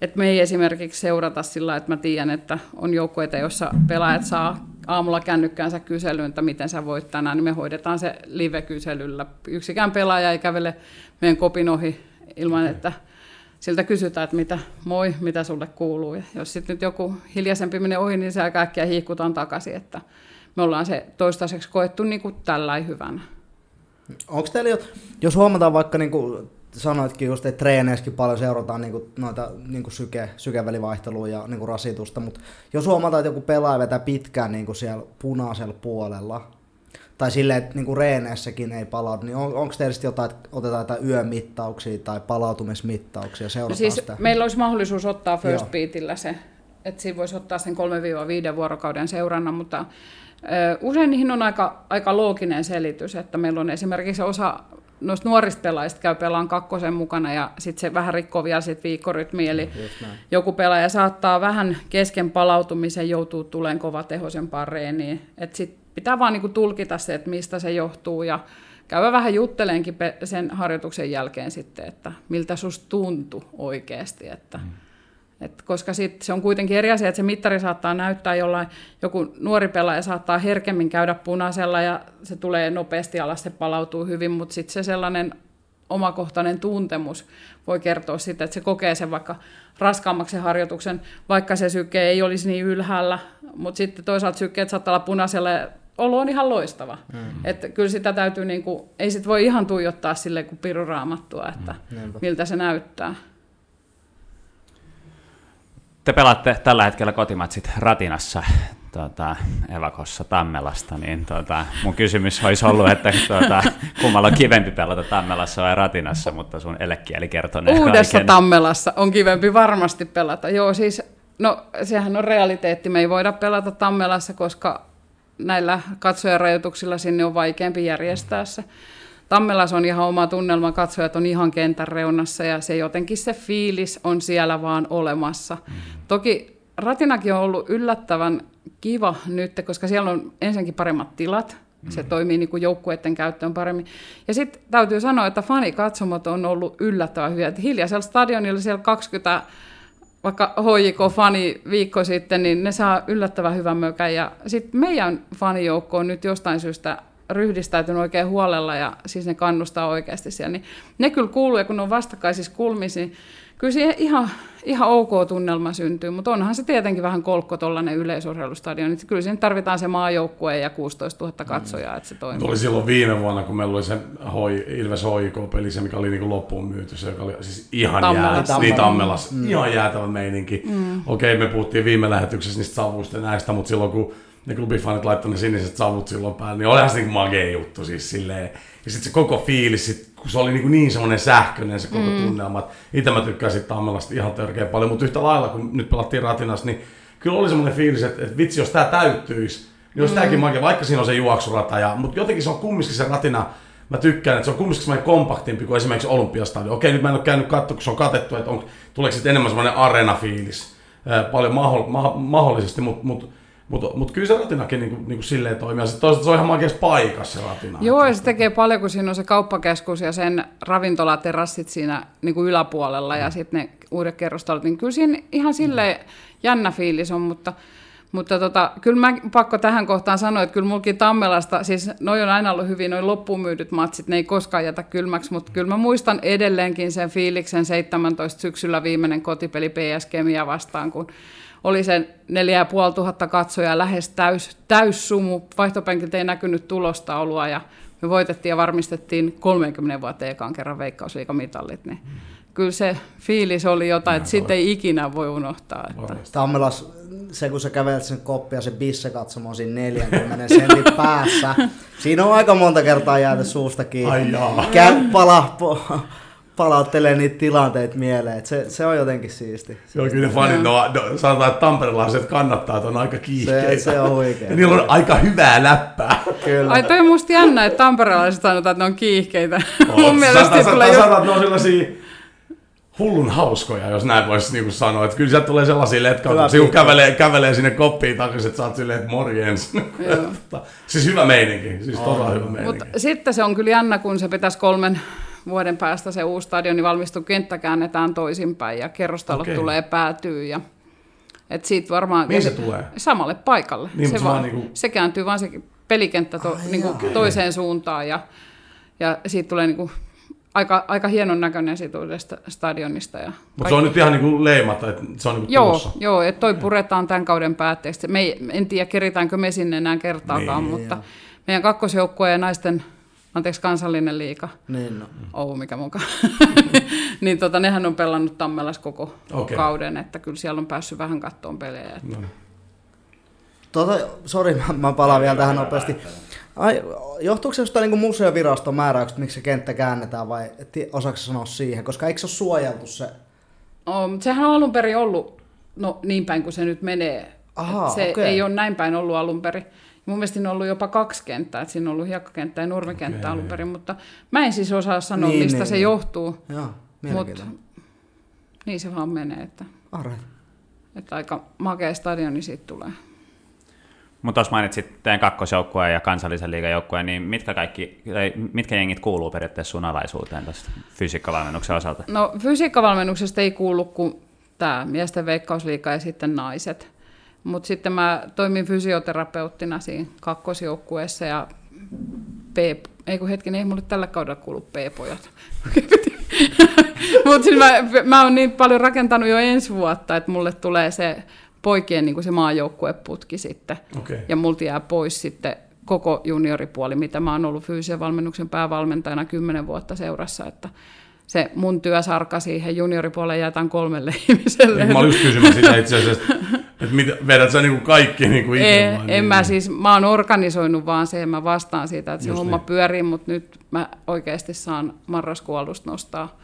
että me ei esimerkiksi seurata sillä, että mä tiedän, että on joukkueita, joissa pelaajat saa aamulla kännykkäänsä kyselyyn, että miten sä voit tänään, niin me hoidetaan se live-kyselyllä. Yksikään pelaaja ei kävele meidän kopin ohi ilman, että siltä kysytään, että mitä, moi, mitä sulle kuuluu. Ja jos sitten nyt joku hiljaisempi menee ohi, niin se äkkiä hiihkutaan takaisin, että me ollaan se toistaiseksi koettu niin kuin tällä hyvänä. Onko teillä, jo, jos huomataan vaikka niin kuin sanoitkin just, että treeneissäkin paljon seurataan niin kuin noita niin kuin syke, sykevälivaihtelua ja niin kuin rasitusta, mutta jos huomataan, että joku pelaaja vetää pitkään niin kuin siellä punaisella puolella, tai silleen, että niinku reeneissäkin ei palaudu, niin on, onko teillä jotain, että otetaan jotain yömittauksia tai palautumismittauksia, seurataan No siis sitä? meillä olisi mahdollisuus ottaa First Joo. Beatillä se, että siinä voisi ottaa sen 3-5 vuorokauden seurannan, mutta usein niihin on aika, aika looginen selitys, että meillä on esimerkiksi osa noista nuorista pelaajista käy pelaan kakkosen mukana ja sitten se vähän rikkoo vielä sit viikkorytmiä, eli joku pelaaja saattaa vähän kesken palautumisen joutua tuleen kova tehoisempaan reeniin. Et sit pitää vaan niinku tulkita se, että mistä se johtuu ja käydä vähän jutteleenkin sen harjoituksen jälkeen sitten, että miltä susta tuntui oikeasti. Että, mm. Et koska sit se on kuitenkin eri asia, että se mittari saattaa näyttää jollain, joku nuori pelaaja saattaa herkemmin käydä punaisella ja se tulee nopeasti alas, se palautuu hyvin, mutta sitten se sellainen omakohtainen tuntemus voi kertoa sitä, että se kokee sen vaikka raskaammaksi sen harjoituksen, vaikka se syke ei olisi niin ylhäällä, mutta sitten toisaalta sykkeet saattaa olla punaisella ja olo on ihan loistava. Mm. Että kyllä sitä täytyy, niinku, ei sit voi ihan tuijottaa sille kuin piruraamattua, että Niinpä. miltä se näyttää. Te pelaatte tällä hetkellä kotimatsit Ratinassa, tuota, Evakossa Tammelasta, niin tuota, mun kysymys olisi ollut, että tuota, kummalla on kivempi pelata Tammelassa vai Ratinassa, mutta sun elekieli kertoo ne Uudessa kaiken. Tammelassa on kivempi varmasti pelata. Joo, siis, no sehän on realiteetti. Me ei voida pelata Tammelassa, koska näillä katsojarajoituksilla sinne on vaikeampi järjestää se. Tammelassa on ihan oma tunnelma, katsojat on ihan kentän reunassa ja se jotenkin se fiilis on siellä vaan olemassa. Toki Ratinakin on ollut yllättävän kiva nyt, koska siellä on ensinnäkin paremmat tilat, se toimii niin kuin joukkueiden käyttöön paremmin. Ja sitten täytyy sanoa, että fanikatsomot on ollut yllättävän hyviä. Että hiljaisella stadionilla siellä 20 vaikka HJK-fani viikko sitten, niin ne saa yllättävän hyvän mökän. Ja sitten meidän fanijoukko on nyt jostain syystä ryhdistäytynyt oikein huolella ja siis ne kannustaa oikeasti siellä. Niin ne kyllä kuuluu ja kun ne on vastakkaisissa kulmissa, niin kyllä siihen ihan, ihan ok tunnelma syntyy, mutta onhan se tietenkin vähän kolkko tuollainen yleisurheilustadion. Niin kyllä siinä tarvitaan se maajoukkue ja 16 000 katsojaa, että se toimii. Tuli silloin viime vuonna, kun meillä oli se hoi, Ilves HIK-peli, se mikä oli niinku loppuun myyty, se joka oli siis ihan jäätävä. Niin, Tammelassa. Mm. Ihan jäätävä meininki. Mm. Okei, me puhuttiin viime lähetyksessä niistä savuista ja näistä, mutta silloin kun ne klubifanit laittoi ne siniset savut silloin päälle, niin olihan se niinku magea juttu siis silleen. Ja sitten se koko fiilis, sit, kun se oli niinku niin semmoinen sähköinen se koko mm. tunnelma, että itse mä tykkään sit Tammelasta ihan törkeä paljon, mutta yhtä lailla kun nyt pelattiin Ratinassa, niin kyllä oli semmoinen fiilis, että, että vitsi, jos tämä täyttyisi, niin olisi mm. tämäkin magia, vaikka siinä on se juoksurata, ja, mutta jotenkin se on kumminkin se ratina, mä tykkään, että se on kumminkin semmoinen kompaktimpi kuin esimerkiksi Olympiastadion. Okei, nyt mä en ole käynyt katsoa, kun se on katettu, että on, tuleeko sitten enemmän semmoinen arena-fiilis, paljon maho, ma, mahdollisesti, mutta mut, mut, mut kyllä se ratinakin niinku, niinku silleen toimii, ja sitten toisaalta se on ihan makeassa paikassa se ratina. Joo, ja se tekee paljon, kun siinä on se kauppakeskus ja sen ravintolaterassit siinä niin kuin yläpuolella ja sitten ne uudet kerrostalot, niin kyllä siinä ihan silleen jännä fiilis on, mutta, mutta tota, kyllä mä pakko tähän kohtaan sanoa, että kyllä mulkin Tammelasta, siis noi on aina ollut hyvin, noin loppuun myydyt matsit, ne ei koskaan jätä kylmäksi, mutta kyllä mä muistan edelleenkin sen fiiliksen 17 syksyllä viimeinen kotipeli PS Kemia vastaan, kun oli sen 4500 katsojaa lähes täys, täyssumu, vaihtopenkiltä ei näkynyt tulostaulua ja me voitettiin ja varmistettiin 30 vuoteen ekaan kerran veikkausliikamitalit, niin kyllä se fiilis oli jotain, että sitä ei ikinä voi unohtaa. Että. Tammelas, se kun sä kävelet sen koppia, se bisse katsomaan siinä 40 sentin päässä. Siinä on aika monta kertaa jäänyt suusta kiinni. Pala, po, palauttelee niitä tilanteita mieleen. Et se, se on jotenkin siisti. Joo, kyllä fanit, no, no, sanotaan, että tamperelaiset kannattaa, että on aika kiihkeitä. Se, se on huikea. Ja niillä on aika hyvää läppää. Kyllä. Ai toi on musta jännä, että tamperelaiset sanotaan, että ne on kiihkeitä. Mun mielestä Sanotaan, tulee sanotaan, jo... että ne on sellaisia hullun hauskoja, jos näin voisi niinku sanoa. Että kyllä sieltä tulee sellaisia letkautuksia, kun kävelee, kävelee sinne koppiin takaisin, että sä oot silleen, että morjens. siis hyvä meininki, siis todella hyvä meininki. Mutta sitten se on kyllä jännä, kun se pitäisi kolmen vuoden päästä se uusi stadioni valmistuu, kenttä käännetään toisinpäin ja kerrostalot Okei. tulee päätyy. Ja, et siitä varmaan, Mihin se tulee? Samalle paikalle. Niin, se, vaan, vaan niinku- se kääntyy vaan se pelikenttä to, niinku toiseen suuntaan ja, ja siitä tulee niinku aika, aika hienon näköinen siitä uudesta stadionista. Ja Mutta se on nyt ihan niinku leimata, että se on niinku Joo, tulossa. joo että toi puretaan tämän kauden päätteeksi. Me ei, en tiedä, keritäänkö me sinne enää kertaakaan, Niin, mutta meidän kakkosjoukkue ja naisten, anteeksi, kansallinen liiga, Niin, no. Oulu, mikä mukaan, niin tota, nehän on pelannut Tammelas koko Okei. kauden, että kyllä siellä on päässyt vähän kattoon pelejä. Että. No. Tota, sori, mä, mä palaan vielä tähän nopeasti. Ai, johtuuko se jostain niin museoviraston määräykset, miksi se kenttä käännetään vai osaako sanoa siihen? Koska eikö se ole suojeltu se? Oh, mutta sehän on alun perin ollut no, niin päin kuin se nyt menee. Ahaa, Et se okei. ei ole näin päin ollut alun perin. Mun mielestä siinä on ollut jopa kaksi kenttää, että siinä on ollut hiekkakenttä ja nurmikenttä Okei. alun perin, mutta mä en siis osaa sanoa, Niin, mistä niin, se niin. johtuu. Joo, Mutta niin se vaan menee, että, että aika makea stadioni siitä tulee. Mutta tuossa mainitsit teidän kakkosjoukkueen ja kansallisen liigan joukkueen, niin mitkä, kaikki, tai mitkä jengit kuuluu periaatteessa sun alaisuuteen tuosta fysiikkavalmennuksen osalta? No fysiikkavalmennuksesta ei kuulu kuin tämä miesten veikkausliiga ja sitten naiset. Mutta sitten mä toimin fysioterapeuttina siinä kakkosjoukkueessa ja P, ei kun hetken, ei mulle tällä kaudella kuulu P-pojat. Mutta siis mä, mä oon niin paljon rakentanut jo ensi vuotta, että mulle tulee se poikien niin se maajoukkueputki sitten. Okei. Ja multa jää pois sitten koko junioripuoli, mitä mä oon ollut fyysisen valmennuksen päävalmentajana kymmenen vuotta seurassa, että se mun työsarka siihen junioripuolelle jätän kolmelle ihmiselle. Mä olin just kysymään sitä itse asiassa, että mitä, vedät sä niinku kaikki niinku itse En, vai? en mä siis, mä oon organisoinut vaan se, mä vastaan siitä, että se Just homma niin. pyörii, mutta nyt mä oikeasti saan marraskuun alusta nostaa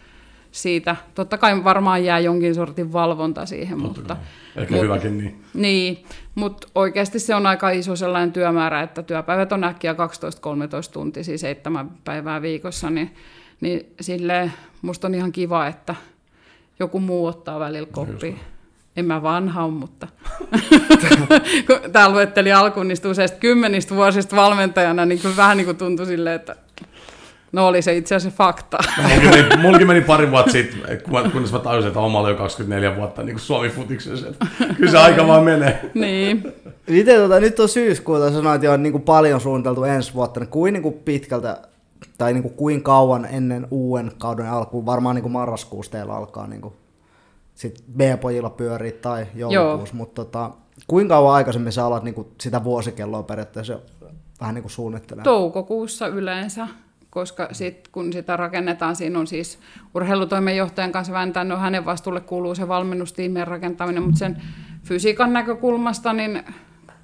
siitä. Totta kai varmaan jää jonkin sortin valvonta siihen, Totta mutta kai. Ehkä mut- hyväkin niin. niin, mutta oikeasti se on aika iso sellainen työmäärä, että työpäivät on äkkiä 12-13 tuntia, siis seitsemän päivää viikossa, niin, niin silleen musta on ihan kiva, että joku muu ottaa välillä koppia. En mä vanha ole, mutta kun tää luetteli alkuun niistä useista kymmenistä vuosista valmentajana, niin kyllä vähän niin kuin tuntui silleen, että no oli se itse asiassa fakta. Mulki meni, mulki meni pari vuotta sitten, kun- kunnes mä tajusin, että omalla on jo 24 vuotta niin Suomi futiksessa. Kyllä se aika vaan menee. niin. Miten tota, nyt on syyskuuta, sanoit jo niin kuin paljon suunniteltu ensi vuotta, niin kuin, niin kuin pitkältä tai niin kuin kuin kauan ennen uuden kauden alkuun, varmaan niin kuin marraskuussa teillä alkaa niin kuin, sit B-pojilla pyörii tai joulukuussa, mutta tota, kuinka kauan aikaisemmin sä alat niin kuin sitä vuosikelloa periaatteessa vähän niin kuin suunnittelemaan? toukokuussa yleensä, koska sit, kun sitä rakennetaan, siinä on siis urheilutoimenjohtajan kanssa vääntään, no hänen vastuulle kuuluu se valmennustiimien rakentaminen, mutta sen fysiikan näkökulmasta, niin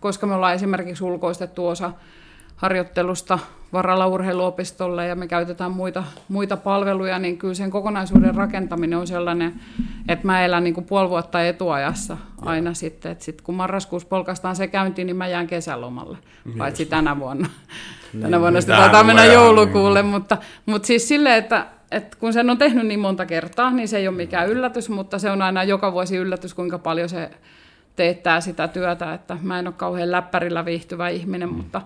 koska me ollaan esimerkiksi ulkoistettu osa harjoittelusta varalla urheiluopistolle ja me käytetään muita, muita palveluja, niin kyllä sen kokonaisuuden rakentaminen on sellainen, että mä elän niin kuin puoli vuotta etuajassa aina sitten, että sit kun marraskuussa polkaistaan se käyntiin, niin mä jään kesälomalle, paitsi tänä vuonna. Tänä vuonna sitten Tähän taitaa mennä joulukuulle, mutta, mutta siis silleen, että, että kun sen on tehnyt niin monta kertaa, niin se ei ole mikään yllätys, mutta se on aina joka vuosi yllätys, kuinka paljon se teettää sitä työtä, että mä en ole kauhean läppärillä viihtyvä ihminen, mm. mutta,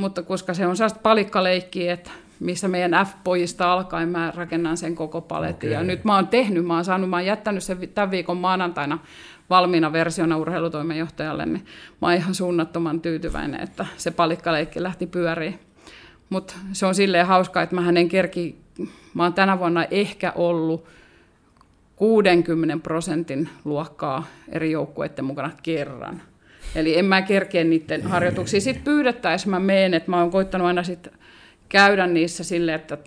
mutta koska se on sellaista palikkaleikkiä, että missä meidän F-pojista alkaen mä rakennan sen koko paletin. Okei. Ja nyt mä oon tehnyt, mä oon saanut, mä oon jättänyt sen tämän viikon maanantaina valmiina versiona urheilutoimenjohtajalle, niin mä oon ihan suunnattoman tyytyväinen, että se palikkaleikki lähti pyöriin. Mutta se on silleen hauska, että mä en kerki, mä oon tänä vuonna ehkä ollut 60 prosentin luokkaa eri joukkueiden mukana kerran. Eli en mä kerkeä niiden harjoituksia. Sitten pyydettäessä mä meen, että mä oon koittanut aina sit käydä niissä silleen, että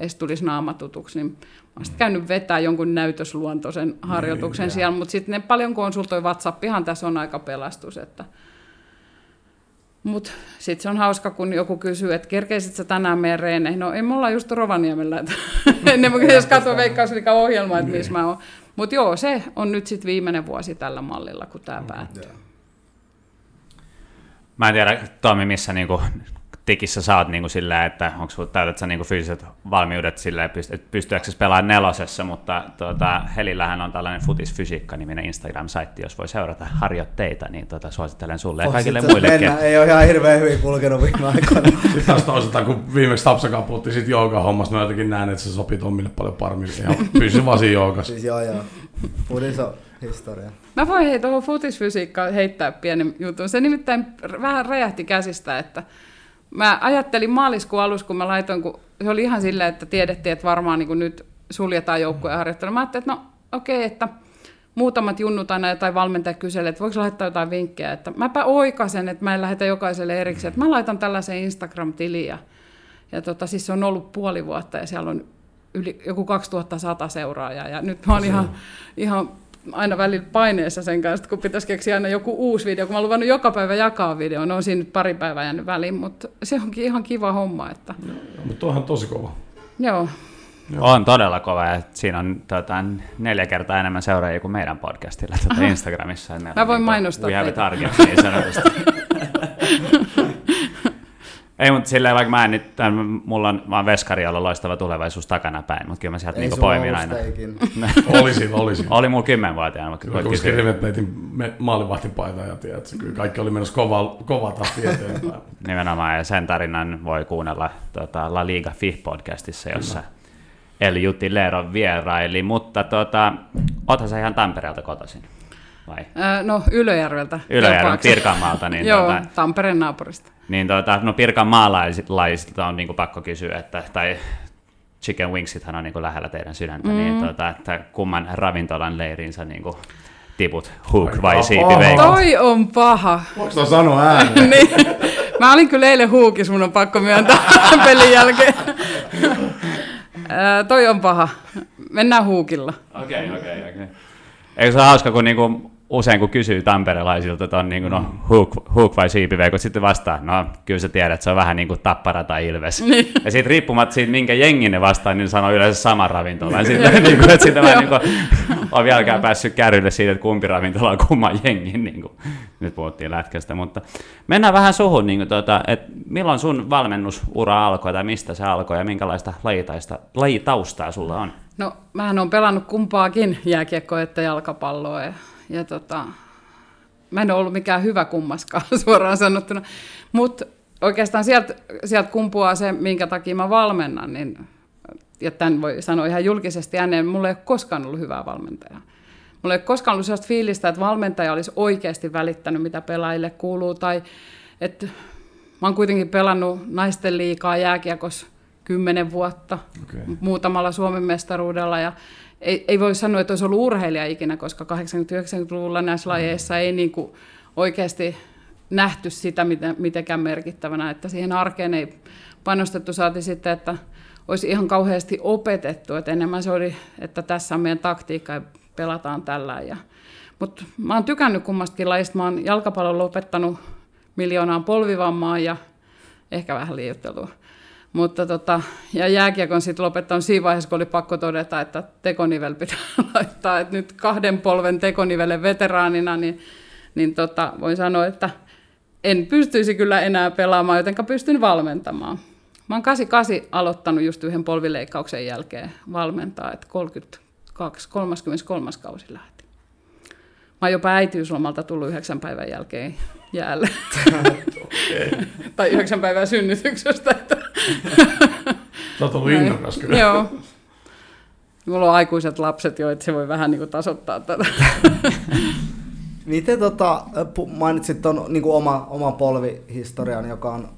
edes tulisi naamatutuksi, niin mä oon sit käynyt vetää jonkun näytösluontoisen harjoituksen siellä, mutta sitten ne paljon konsultoi WhatsAppihan tässä on aika pelastus, että mutta sitten se on hauska, kun joku kysyy, että kerkeisit sä tänään meidän reeneihin? No ei mulla just Rovaniemellä, että ennen kuin jos katsoo veikkausliikan ohjelmaa, että missä mä oon. Mutta joo, se on nyt sitten viimeinen vuosi tällä mallilla, kun tämä päättyy. Mä en tiedä, Tomi, missä niinku tikissä sä oot niinku sillä, että onko sulla täytät sä niinku fyysiset valmiudet sillä, että pyst- pystyykö sä pelaamaan nelosessa, mutta tuota, Helillähän on tällainen Futisfysiikka-niminen Instagram-saitti, jos voi seurata harjoitteita, niin tuota, suosittelen sulle ja Voisi kaikille muillekin. Mennä. Ei ole ihan hirveän hyvin kulkenut viime aikoina. Sitten taas toisaalta, kun viimeksi Tapsakaan puhutti siitä jooga-hommasta, mä jotenkin näen, että se sopii Tommille paljon paremmin. Ihan pysy vaan siinä joogassa. siis joo joo. Pudis on historia. Mä voin hei tuohon futisfysiikkaan heittää pienen jutun. Se nimittäin vähän räjähti käsistä, että mä ajattelin maaliskuun alussa, kun mä laitoin, kun se oli ihan silleen, että tiedettiin, että varmaan niin nyt suljetaan joukkueen harjoittelu. Mä ajattelin, että no okei, okay, että muutamat junnut aina jotain valmentaja kyselee, että voiko laittaa jotain vinkkejä, että mäpä oikasen, että mä en lähetä jokaiselle erikseen, että mä laitan tällaisen Instagram-tiliin ja, ja tota, siis se on ollut puoli vuotta ja siellä on yli joku 2100 seuraajaa ja nyt mä oon ihan, ihan aina välillä paineessa sen kanssa, kun pitäisi keksiä aina joku uusi video, kun mä oon luvannut joka päivä jakaa video, no on siinä nyt pari päivää jäänyt väliin, mutta se onkin ihan kiva homma, että Mutta tuohan tosi kova. joo, On todella kova ja siinä on tota, neljä kertaa enemmän seuraajia kuin meidän podcastilla tuota Instagramissa. Mä voin niinku- mainostaa We have a target niin sanotusti. Ei, mutta silleen vaikka mä en nyt, tämän, mulla on, mä oon veskari, jolla on loistava tulevaisuus takana päin, mutta kyllä mä sieltä niinku poimin aina. Olisin, olisin. Oli mulla kymmenvuotiaana, mutta Kyllä, peitin me- maalivahtin paita ja tiedät, kyllä kaikki oli menossa kova, kova tahti eteenpäin. Nimenomaan, ja sen tarinan voi kuunnella tota, La Liga Fih-podcastissa, jossa El Juttilero vieraili, mutta tota, oothan sä ihan Tampereelta kotoisin, vai? No Ylöjärveltä. Se? Pirkanmaalta, niin, Joo, tota, Tampereen naapurista. niin tota, no Pirkanmaalaisilta on niinku pakko kysyä, että, tai Chicken Wingsithan on niinku lähellä teidän sydäntä, mm. niin tota, että kumman ravintolan leiriinsä niinku tiput, hook Aika vai paha. siipiveikko? Toi on paha. Voinko mä sanoa ääneen? niin. Mä olin kyllä eilen huukis, mun on pakko myöntää pelin jälkeen. Toi on paha. Mennään huukilla. Okei, okei, okei. Eikö se ole hauska, kun niinku usein kun kysyy tamperelaisilta, että on niinku, no, hook, hook vai siipiveikko, sitten vastaa, no kyllä sä tiedät, että se on vähän niin kuin tappara tai ilves. Niin. Ja sitten riippumatta siitä, minkä jengin ne vastaa, niin sanoo yleensä sama ravintola. Ja sitten niin kuin, että siitä vähän niin kuin, on vieläkään päässyt kärrylle siitä, että kumpi ravintola on kumman jengin. Niin kuin. Nyt puhuttiin lätkästä, mutta mennään vähän suhun, niin kuin, tuota, että milloin sun valmennusura alkoi tai mistä se alkoi ja minkälaista lajitaista, lajitaustaa sulla on? No, mähän on pelannut kumpaakin jääkiekkoa että jalkapalloa. Ja, ja tota, mä en ole ollut mikään hyvä kummaskaan suoraan sanottuna. Mutta oikeastaan sieltä sielt kumpuaa se, minkä takia mä valmennan. Niin, ja tämän voi sanoa ihan julkisesti ääneen, mulla ei ole koskaan ollut hyvää valmentajaa. Mulla ei ole koskaan ollut sellaista fiilistä, että valmentaja olisi oikeasti välittänyt, mitä pelaajille kuuluu. Tai että mä oon kuitenkin pelannut naisten liikaa jääkiekossa kymmenen vuotta Okei. muutamalla Suomen mestaruudella. Ja ei, ei voi sanoa, että olisi ollut urheilija ikinä, koska 80-90-luvulla näissä lajeissa ei niin kuin oikeasti nähty sitä miten, mitenkään merkittävänä, että siihen arkeen ei panostettu. Saati sitten, että olisi ihan kauheasti opetettu, että enemmän se oli, että tässä on meidän taktiikka ja pelataan tällä. Ja, mutta mä oon tykännyt kummastakin lajista. Mä oon jalkapallon lopettanut miljoonaan polvivammaan ja ehkä vähän liioittelua. Mutta tota, ja jääkiekon sitten lopettanut siinä vaiheessa, kun oli pakko todeta, että tekonivel pitää laittaa. Että nyt kahden polven tekonivelen veteraanina, niin, niin tota, voin sanoa, että en pystyisi kyllä enää pelaamaan, jotenka pystyn valmentamaan. Mä oon 88 aloittanut just yhden polvileikkauksen jälkeen valmentaa, että 32, 33 kausi lähti. Mä oon jopa äitiyslomalta tullut yhdeksän päivän jälkeen jäälle. tai yhdeksän päivää synnytyksestä. Että Sä oot ollut innokas kyllä. Joo. Mulla on aikuiset lapset jo, että se voi vähän niin kuin tasoittaa tätä. Miten tota, pu- mainitsit tuon niin oma, oma polvihistorian, joka on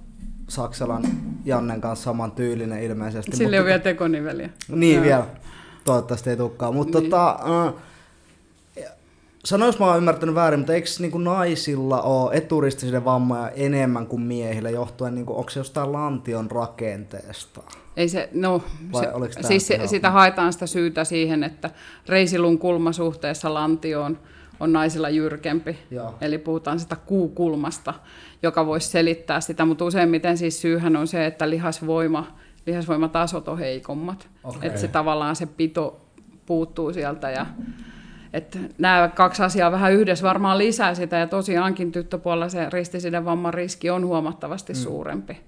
Saksalan Jannen kanssa saman tyylinen ilmeisesti. Mutta- on vielä tekoniveliä. Niin Joo. vielä. Toivottavasti ei tulekaan. Mutta Niin. tota, äh, sanois mä oon ymmärtänyt väärin, mutta eikö niinku naisilla ole eturistisille vammoja enemmän kuin miehillä johtuen, niinku, onko se jostain lantion rakenteesta? Ei se, no, Vai se, siis se, sitä haetaan sitä syytä siihen, että reisilun kulma suhteessa lantioon on naisilla jyrkempi. Joo. Eli puhutaan sitä kuukulmasta, joka voisi selittää sitä, mutta useimmiten siis syyhän on se, että lihasvoima, lihasvoimatasot on heikommat. Okei. Että se tavallaan se pito puuttuu sieltä ja että nämä kaksi asiaa vähän yhdessä varmaan lisää sitä, ja tosiaankin tyttöpuolella se ristisiden vamman riski on huomattavasti mm. suurempi.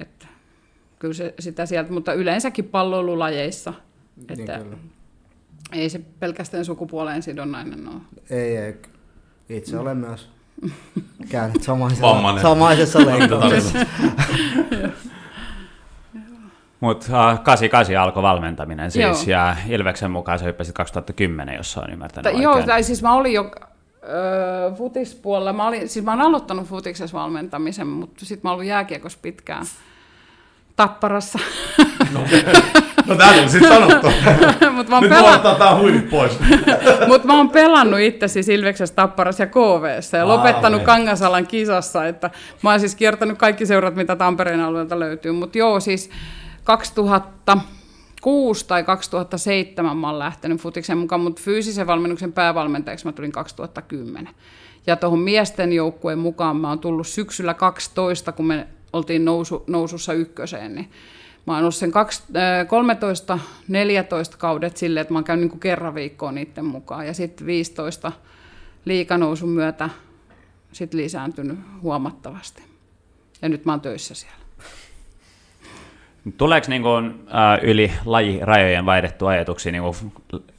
Että kyllä se, sitä sieltä, mutta yleensäkin palloilulajeissa, Niin että kyllä. ei se pelkästään sukupuoleen sidonnainen ole. Ei, ei. Itse olen myös käynyt samaisessa, samaisessa leikkauksessa. Mutta uh, 88 alkoi valmentaminen siis, Joo. ja Ilveksen mukaan se hyppäsit 2010, jos on ymmärtänyt Ta, oikein. joo, tai siis mä olin jo öö, futispuolella, mä, olin, siis mä oon aloittanut futiksessa valmentamisen, mutta sitten mä ollut jääkiekossa pitkään tapparassa. No tää tuli sit sanottu. mutta mä, Nyt pela- voi ottaa tää huivit pois. mut mä oon pelannut itse siis Ilveksessä, Tapparassa ja KVssä ja Aa, lopettanut okei. Kangasalan kisassa, että mä oon siis kiertänyt kaikki seurat, mitä Tampereen alueelta löytyy, mutta joo, siis 2006 tai 2007 mä oon lähtenyt futiksen mukaan, mutta fyysisen valmennuksen päävalmentajaksi mä tulin 2010. Ja tuohon miesten joukkueen mukaan mä oon tullut syksyllä 12, kun me oltiin nousu, nousussa ykköseen, niin mä oon ollut sen 13-14 kaudet silleen, että mä oon käynyt niin kerran viikkoon niiden mukaan. Ja sitten 15 liikanousun myötä sit lisääntynyt huomattavasti. Ja nyt mä oon töissä siellä. Tuleeko niin kuin, äh, yli lajirajojen vaihdettu ajatuksia niin kuin,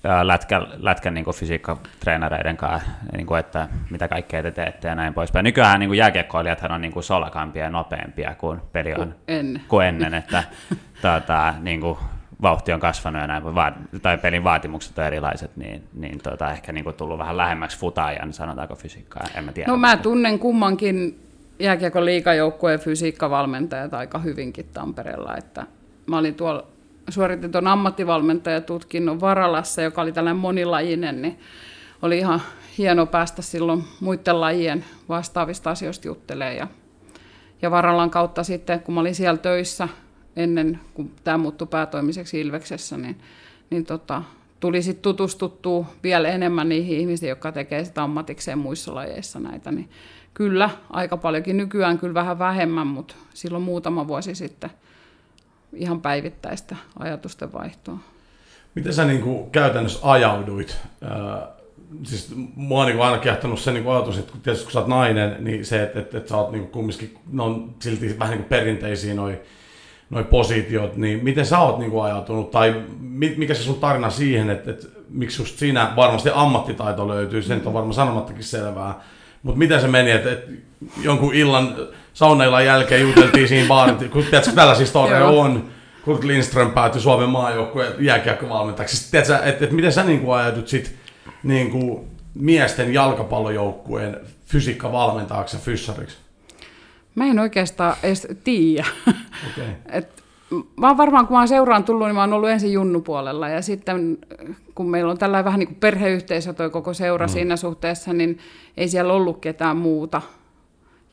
äh, lätkä, lätkän niin kuin fysiikkatreenareiden kanssa, niin kuin, että mitä kaikkea te teette ja näin poispäin? Nykyään niin jääkiekkoilijathan on niin kuin solakampia ja nopeampia kuin peli on ennen, kuin ennen että tuota, niin kuin, vauhti on kasvanut ja näin, tai pelin vaatimukset on erilaiset, niin, niin tuota, ehkä niin kuin tullut vähän lähemmäksi futaajan, sanotaanko fysiikkaa, en mä tiedä. No mä tunnen kummankin jääkiekon liikajoukkueen fysiikkavalmentajat aika hyvinkin Tampereella, että mä olin tuolla, suoritin tuon ammattivalmentajatutkinnon Varalassa, joka oli tällainen monilajinen, niin oli ihan hieno päästä silloin muiden lajien vastaavista asioista juttelemaan. Ja, ja Varalan kautta sitten, kun mä olin siellä töissä ennen kuin tämä muuttui päätoimiseksi Ilveksessä, niin, niin tota, tuli sitten tutustuttua vielä enemmän niihin ihmisiin, jotka tekee sitä ammatikseen muissa lajeissa näitä, niin Kyllä, aika paljonkin. Nykyään kyllä vähän vähemmän, mutta silloin muutama vuosi sitten ihan päivittäistä ajatusten vaihtoa. Miten sä niin kuin käytännössä ajauduit? Äh, siis mua on niin aina kiehtonut se niin kuin ajatus, että tietysti kun sä oot nainen, niin se, että, että, että sä oot niin kuin kumminkin, silti vähän niin kuin perinteisiä noi, noi positiot, niin miten sä oot niin kuin ajautunut, tai mikä se sun tarina siihen, että, että miksi just siinä varmasti ammattitaito löytyy, sen on varmaan sanomattakin selvää, mutta miten se meni, että, että jonkun illan saunaillan jälkeen juteltiin siinä baarin, kun tiedätkö, tällaisia storeja on, Kurt Lindström päätyi Suomen maajoukkueen jääkiekkovalmentajaksi. Siis tiedätkö, että, että miten sä niin kuin ajatut sit, niin kuin miesten jalkapallojoukkueen fysiikkavalmentajaksi ja fyssariksi? Mä en oikeastaan edes tiedä. Okay. Et mä oon varmaan, kun mä oon seuraan tullut, niin mä oon ollut ensin junnupuolella ja sitten kun meillä on tällainen vähän niin kuin perheyhteisö toi koko seura mm. siinä suhteessa, niin ei siellä ollut ketään muuta.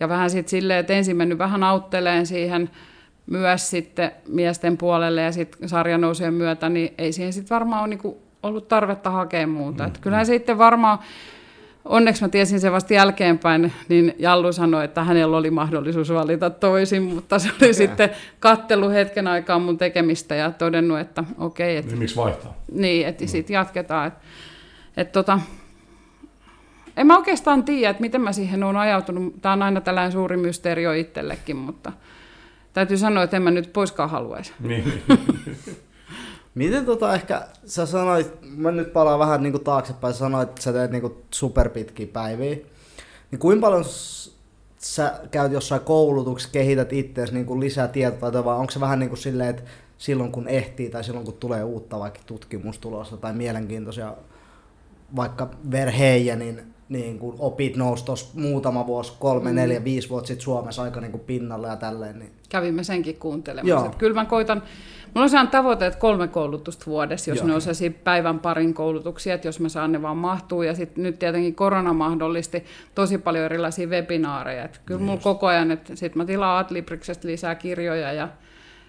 Ja vähän sitten silleen, että ensin mennyt vähän autteleen siihen myös sitten miesten puolelle ja sitten sarjanousien myötä, niin ei siihen sitten varmaan ole niin ollut tarvetta hakea muuta. Mm. Että kyllähän sitten varmaan onneksi mä tiesin sen vasta jälkeenpäin, niin Jallu sanoi, että hänellä oli mahdollisuus valita toisin, mutta se oli okay. sitten kattelu hetken aikaa mun tekemistä ja todennut, että okei. Okay, että, niin miksi vaihtaa? Niin, että mm. sitten jatketaan. Että, että tota, en mä oikeastaan tiedä, että miten mä siihen olen ajautunut. Tämä on aina tällainen suuri mysteerio itsellekin, mutta täytyy sanoa, että en mä nyt poiskaan haluaisi. Niin. Miten tota ehkä, sä sanoit, mä nyt palaan vähän niinku taaksepäin, sä sanoit, että sä teet niinku superpitkiä päiviä. Niin kuinka paljon sä käyt jossain koulutuksessa, kehität itseäsi niinku lisää tietoa, vai onko se vähän niin silleen, että silloin kun ehtii tai silloin kun tulee uutta vaikka tutkimustulosta tai mielenkiintoisia vaikka verheijä, niin, niin kun opit nousi tuossa muutama vuosi, kolme, mm. neljä, viisi vuotta sitten Suomessa aika niin kuin pinnalle ja tälleen. Niin... Kävimme senkin kuuntelemassa. Kyllä mä koitan, Mulla on sehän tavoite, että kolme koulutusta vuodessa, jos Joo. ne on päivän parin koulutuksia, että jos mä saan ne vaan mahtuu. Ja sitten nyt tietenkin korona mahdollisti tosi paljon erilaisia webinaareja. Että kyllä mulla koko ajan, että sitten mä tilaan Adlibriksestä lisää kirjoja ja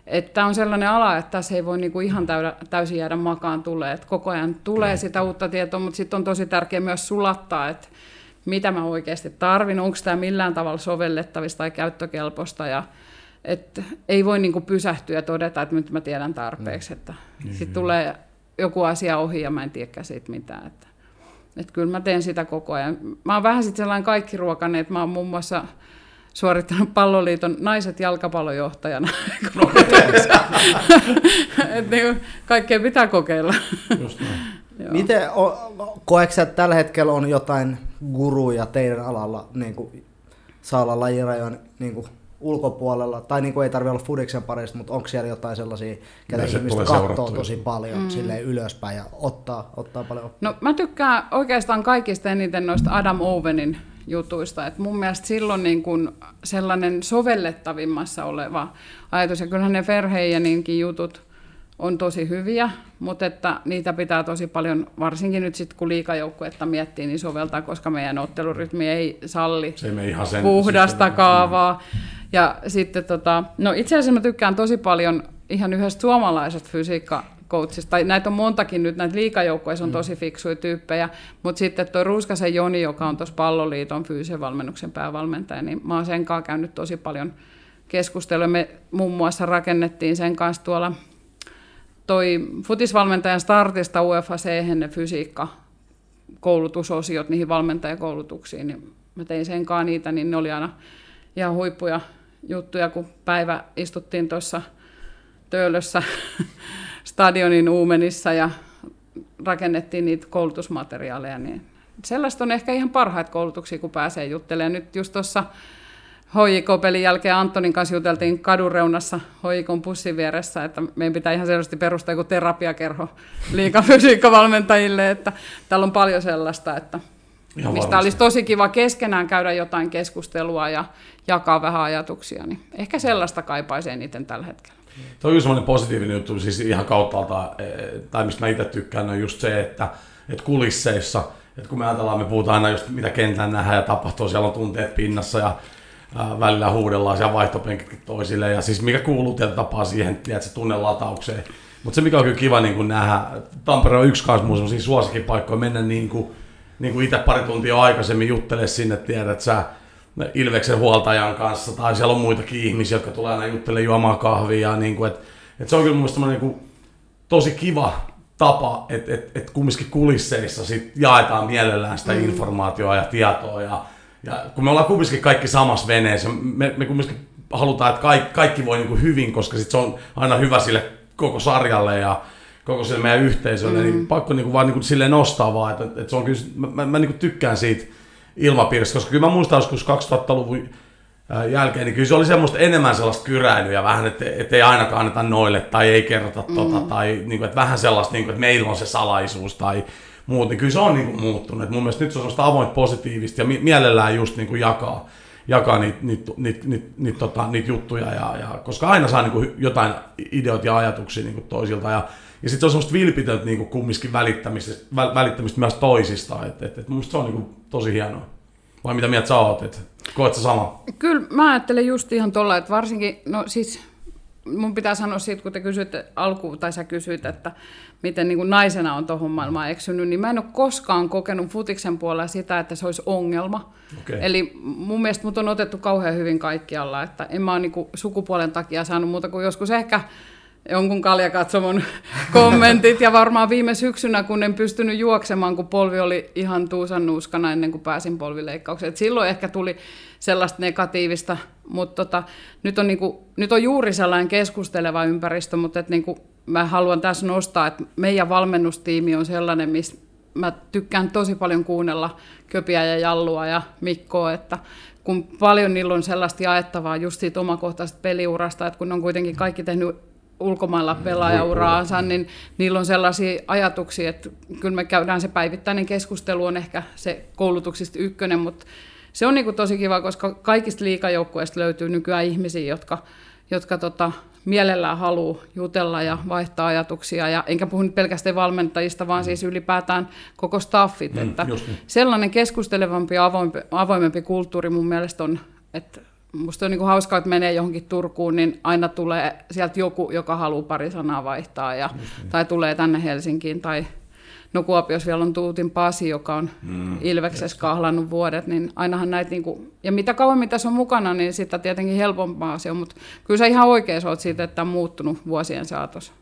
että on sellainen ala, että tässä ei voi niinku ihan täydä, täysin jäädä makaan tulee. Että koko ajan tulee sitä uutta tietoa, mutta sitten on tosi tärkeää myös sulattaa, että mitä mä oikeasti tarvin, onko tämä millään tavalla sovellettavista tai käyttökelpoista ja että ei voi niin pysähtyä ja todeta, että nyt mä tiedän tarpeeksi. Että mm. Sitten tulee joku asia ohi ja mä en tiedäkään siitä mitään. Että, että kyllä mä teen sitä koko ajan. Mä oon vähän sitten sellainen kaikki ruokainen, että mä oon muun muassa suorittanut palloliiton naiset jalkapallojohtajana. No, että niin, kaikkea pitää kokeilla. Just Miten, koetko että tällä hetkellä on jotain guruja teidän alalla, niin kuin, saa olla lajirajojen niin kuin, ulkopuolella, tai niin kuin ei tarvitse olla Fudiksen parista, mutta onko siellä jotain sellaisia, ketä ihmiset katsoo tosi paljon mm. silleen ylöspäin ja ottaa, ottaa paljon oppia? No mä tykkään oikeastaan kaikista eniten noista Adam Owenin jutuista. Et mun mielestä silloin niin kun sellainen sovellettavimmassa oleva ajatus, ja kyllähän ne Verheijaninkin jutut on tosi hyviä, mutta että niitä pitää tosi paljon, varsinkin nyt sitten kun liikajoukkuetta miettii, niin soveltaa, koska meidän ottelurytmi ei salli Se ei ihan sen, puhdasta siis kaavaa. Ja sitten tota, no itse asiassa mä tykkään tosi paljon ihan yhdestä suomalaisesta fysiikka coachista, tai näitä on montakin nyt, näitä liikajoukkoja on mm. tosi fiksuja tyyppejä, mutta sitten tuo Ruuskasen Joni, joka on tuossa palloliiton fyysisen valmennuksen päävalmentaja, niin mä oon sen kanssa käynyt tosi paljon keskustelua. Me muun muassa rakennettiin sen kanssa tuolla toi futisvalmentajan startista UFAC ne fysiikka koulutusosiot niihin valmentajakoulutuksiin, niin mä tein senkaan niitä, niin ne oli aina ihan huippuja juttuja, kun päivä istuttiin tuossa Töölössä stadionin uumenissa ja rakennettiin niitä koulutusmateriaaleja, niin sellaista on ehkä ihan parhaita koulutuksia, kun pääsee juttelemaan. Nyt just tuossa HJK-pelin jälkeen Antonin kanssa juteltiin kadun reunassa HJKn pussin vieressä, että meidän pitää ihan selvästi perustaa joku terapiakerho liikafysiikkavalmentajille, että täällä on paljon sellaista, että ihan mistä varmasti. olisi tosi kiva keskenään käydä jotain keskustelua ja jakaa vähän ajatuksia, niin ehkä sellaista kaipaisi eniten tällä hetkellä. Tuo on semmoinen positiivinen juttu, siis ihan kauttaalta, e, tai mistä mä itse tykkään, on just se, että, että kulisseissa, että kun me ajatellaan, me puhutaan aina just mitä kentän nähdään ja tapahtuu, siellä on tunteet pinnassa ja ää, välillä huudellaan siellä vaihtopenkit toisille ja siis mikä kuuluu tietyllä tapaa siihen, tiedätkö, tunnelataukseen. Mutta se mikä on kyllä kiva niin kuin nähdä, Tampere on yksi kanssa mun suosikkipaikkoja mennä niin kuin, niin kuin itse pari tuntia aikaisemmin juttele sinne, tiedät sä, Ilveksen huoltajan kanssa, tai siellä on muitakin ihmisiä, jotka tulee aina juttelemaan juomaan kahvia. Niin kuin, et, et se on kyllä mun niin kuin, tosi kiva tapa, että et, et kumminkin kulisseissa sit jaetaan mielellään sitä mm. informaatiota ja tietoa. Ja, ja kun me ollaan kumminkin kaikki samassa veneessä, me, me kumminkin halutaan, että kaikki, kaikki voi niin kuin hyvin, koska sit se on aina hyvä sille koko sarjalle ja koko sille meidän yhteisölle, niin mm. niin pakko niin kuin vaan niin kuin silleen nostaa vaan, että, että se on kyllä, mä, mä, mä niin kuin tykkään siitä, ilmapiirissä, koska kyllä mä muistan joskus 2000-luvun jälkeen, niin kyllä se oli semmoista enemmän sellaista kyräilyä vähän, että, että ei ainakaan anneta noille tai ei kerrota mm. tota, tai niin kuin, että vähän sellaista, niin kuin, että meillä on se salaisuus tai muut, niin kyllä se on niin kuin, muuttunut. Et mun mielestä nyt se on semmoista avointa positiivista ja mielellään just niin kuin, jakaa, jakaa niitä niit, niit, niit, niit, tota, niit juttuja, ja, ja, koska aina saa niin kuin, jotain ideoita ja ajatuksia niin kuin, toisilta. Ja, ja sitten se on semmoista vilpitöntä niin kumminkin välittämistä, välittämistä myös toisista. Et, et, et mun se on niin kuin, tosi hienoa. Vai mitä mieltä sä oot? Et, koet sä sama? Kyllä mä ajattelen just ihan tuolla, että varsinkin, no siis mun pitää sanoa siitä, kun te kysyitte alkuun, tai sä kysyit, että miten niin kuin naisena on tuohon maailmaan eksynyt, niin mä en ole koskaan kokenut futiksen puolella sitä, että se olisi ongelma. Okay. Eli mun mielestä mut on otettu kauhean hyvin kaikkialla, että en mä ole niin kuin sukupuolen takia saanut muuta kuin joskus ehkä jonkun kaljakatsomon kommentit. Ja varmaan viime syksynä, kun en pystynyt juoksemaan, kun polvi oli ihan tuusan nuuskana ennen kuin pääsin polvileikkaukseen. Et silloin ehkä tuli sellaista negatiivista, mutta tota, nyt, on niinku, nyt on juuri sellainen keskusteleva ympäristö, mutta et niinku, mä haluan tässä nostaa, että meidän valmennustiimi on sellainen, missä mä tykkään tosi paljon kuunnella Köpiä ja Jallua ja Mikkoa, että kun paljon niillä on sellaista jaettavaa just siitä omakohtaisesta peliurasta, että kun ne on kuitenkin kaikki tehnyt ulkomailla pelaajauraansa, niin niillä on sellaisia ajatuksia, että kyllä me käydään se päivittäinen keskustelu on ehkä se koulutuksista ykkönen, mutta se on niin kuin tosi kiva, koska kaikista liikajoukkueista löytyy nykyään ihmisiä, jotka, jotka tota, mielellään haluaa jutella ja vaihtaa ajatuksia. Ja enkä puhu nyt pelkästään valmentajista, vaan mm. siis ylipäätään koko staffit. Mm, että niin. sellainen keskustelevampi ja avoimempi, avoimempi kulttuuri mun mielestä on, että musta on niin kuin hauskaa, että menee johonkin Turkuun, niin aina tulee sieltä joku, joka haluaa pari sanaa vaihtaa, ja, niin. tai tulee tänne Helsinkiin, tai no Kuopiossa vielä on Tuutin Pasi, joka on mm, Ilveksessä kahlannut vuodet, niin ainahan näitä, niin kuin, ja mitä kauemmin tässä on mukana, niin sitä tietenkin helpompaa se on, mutta kyllä sä ihan oikein oot siitä, että on muuttunut vuosien saatossa.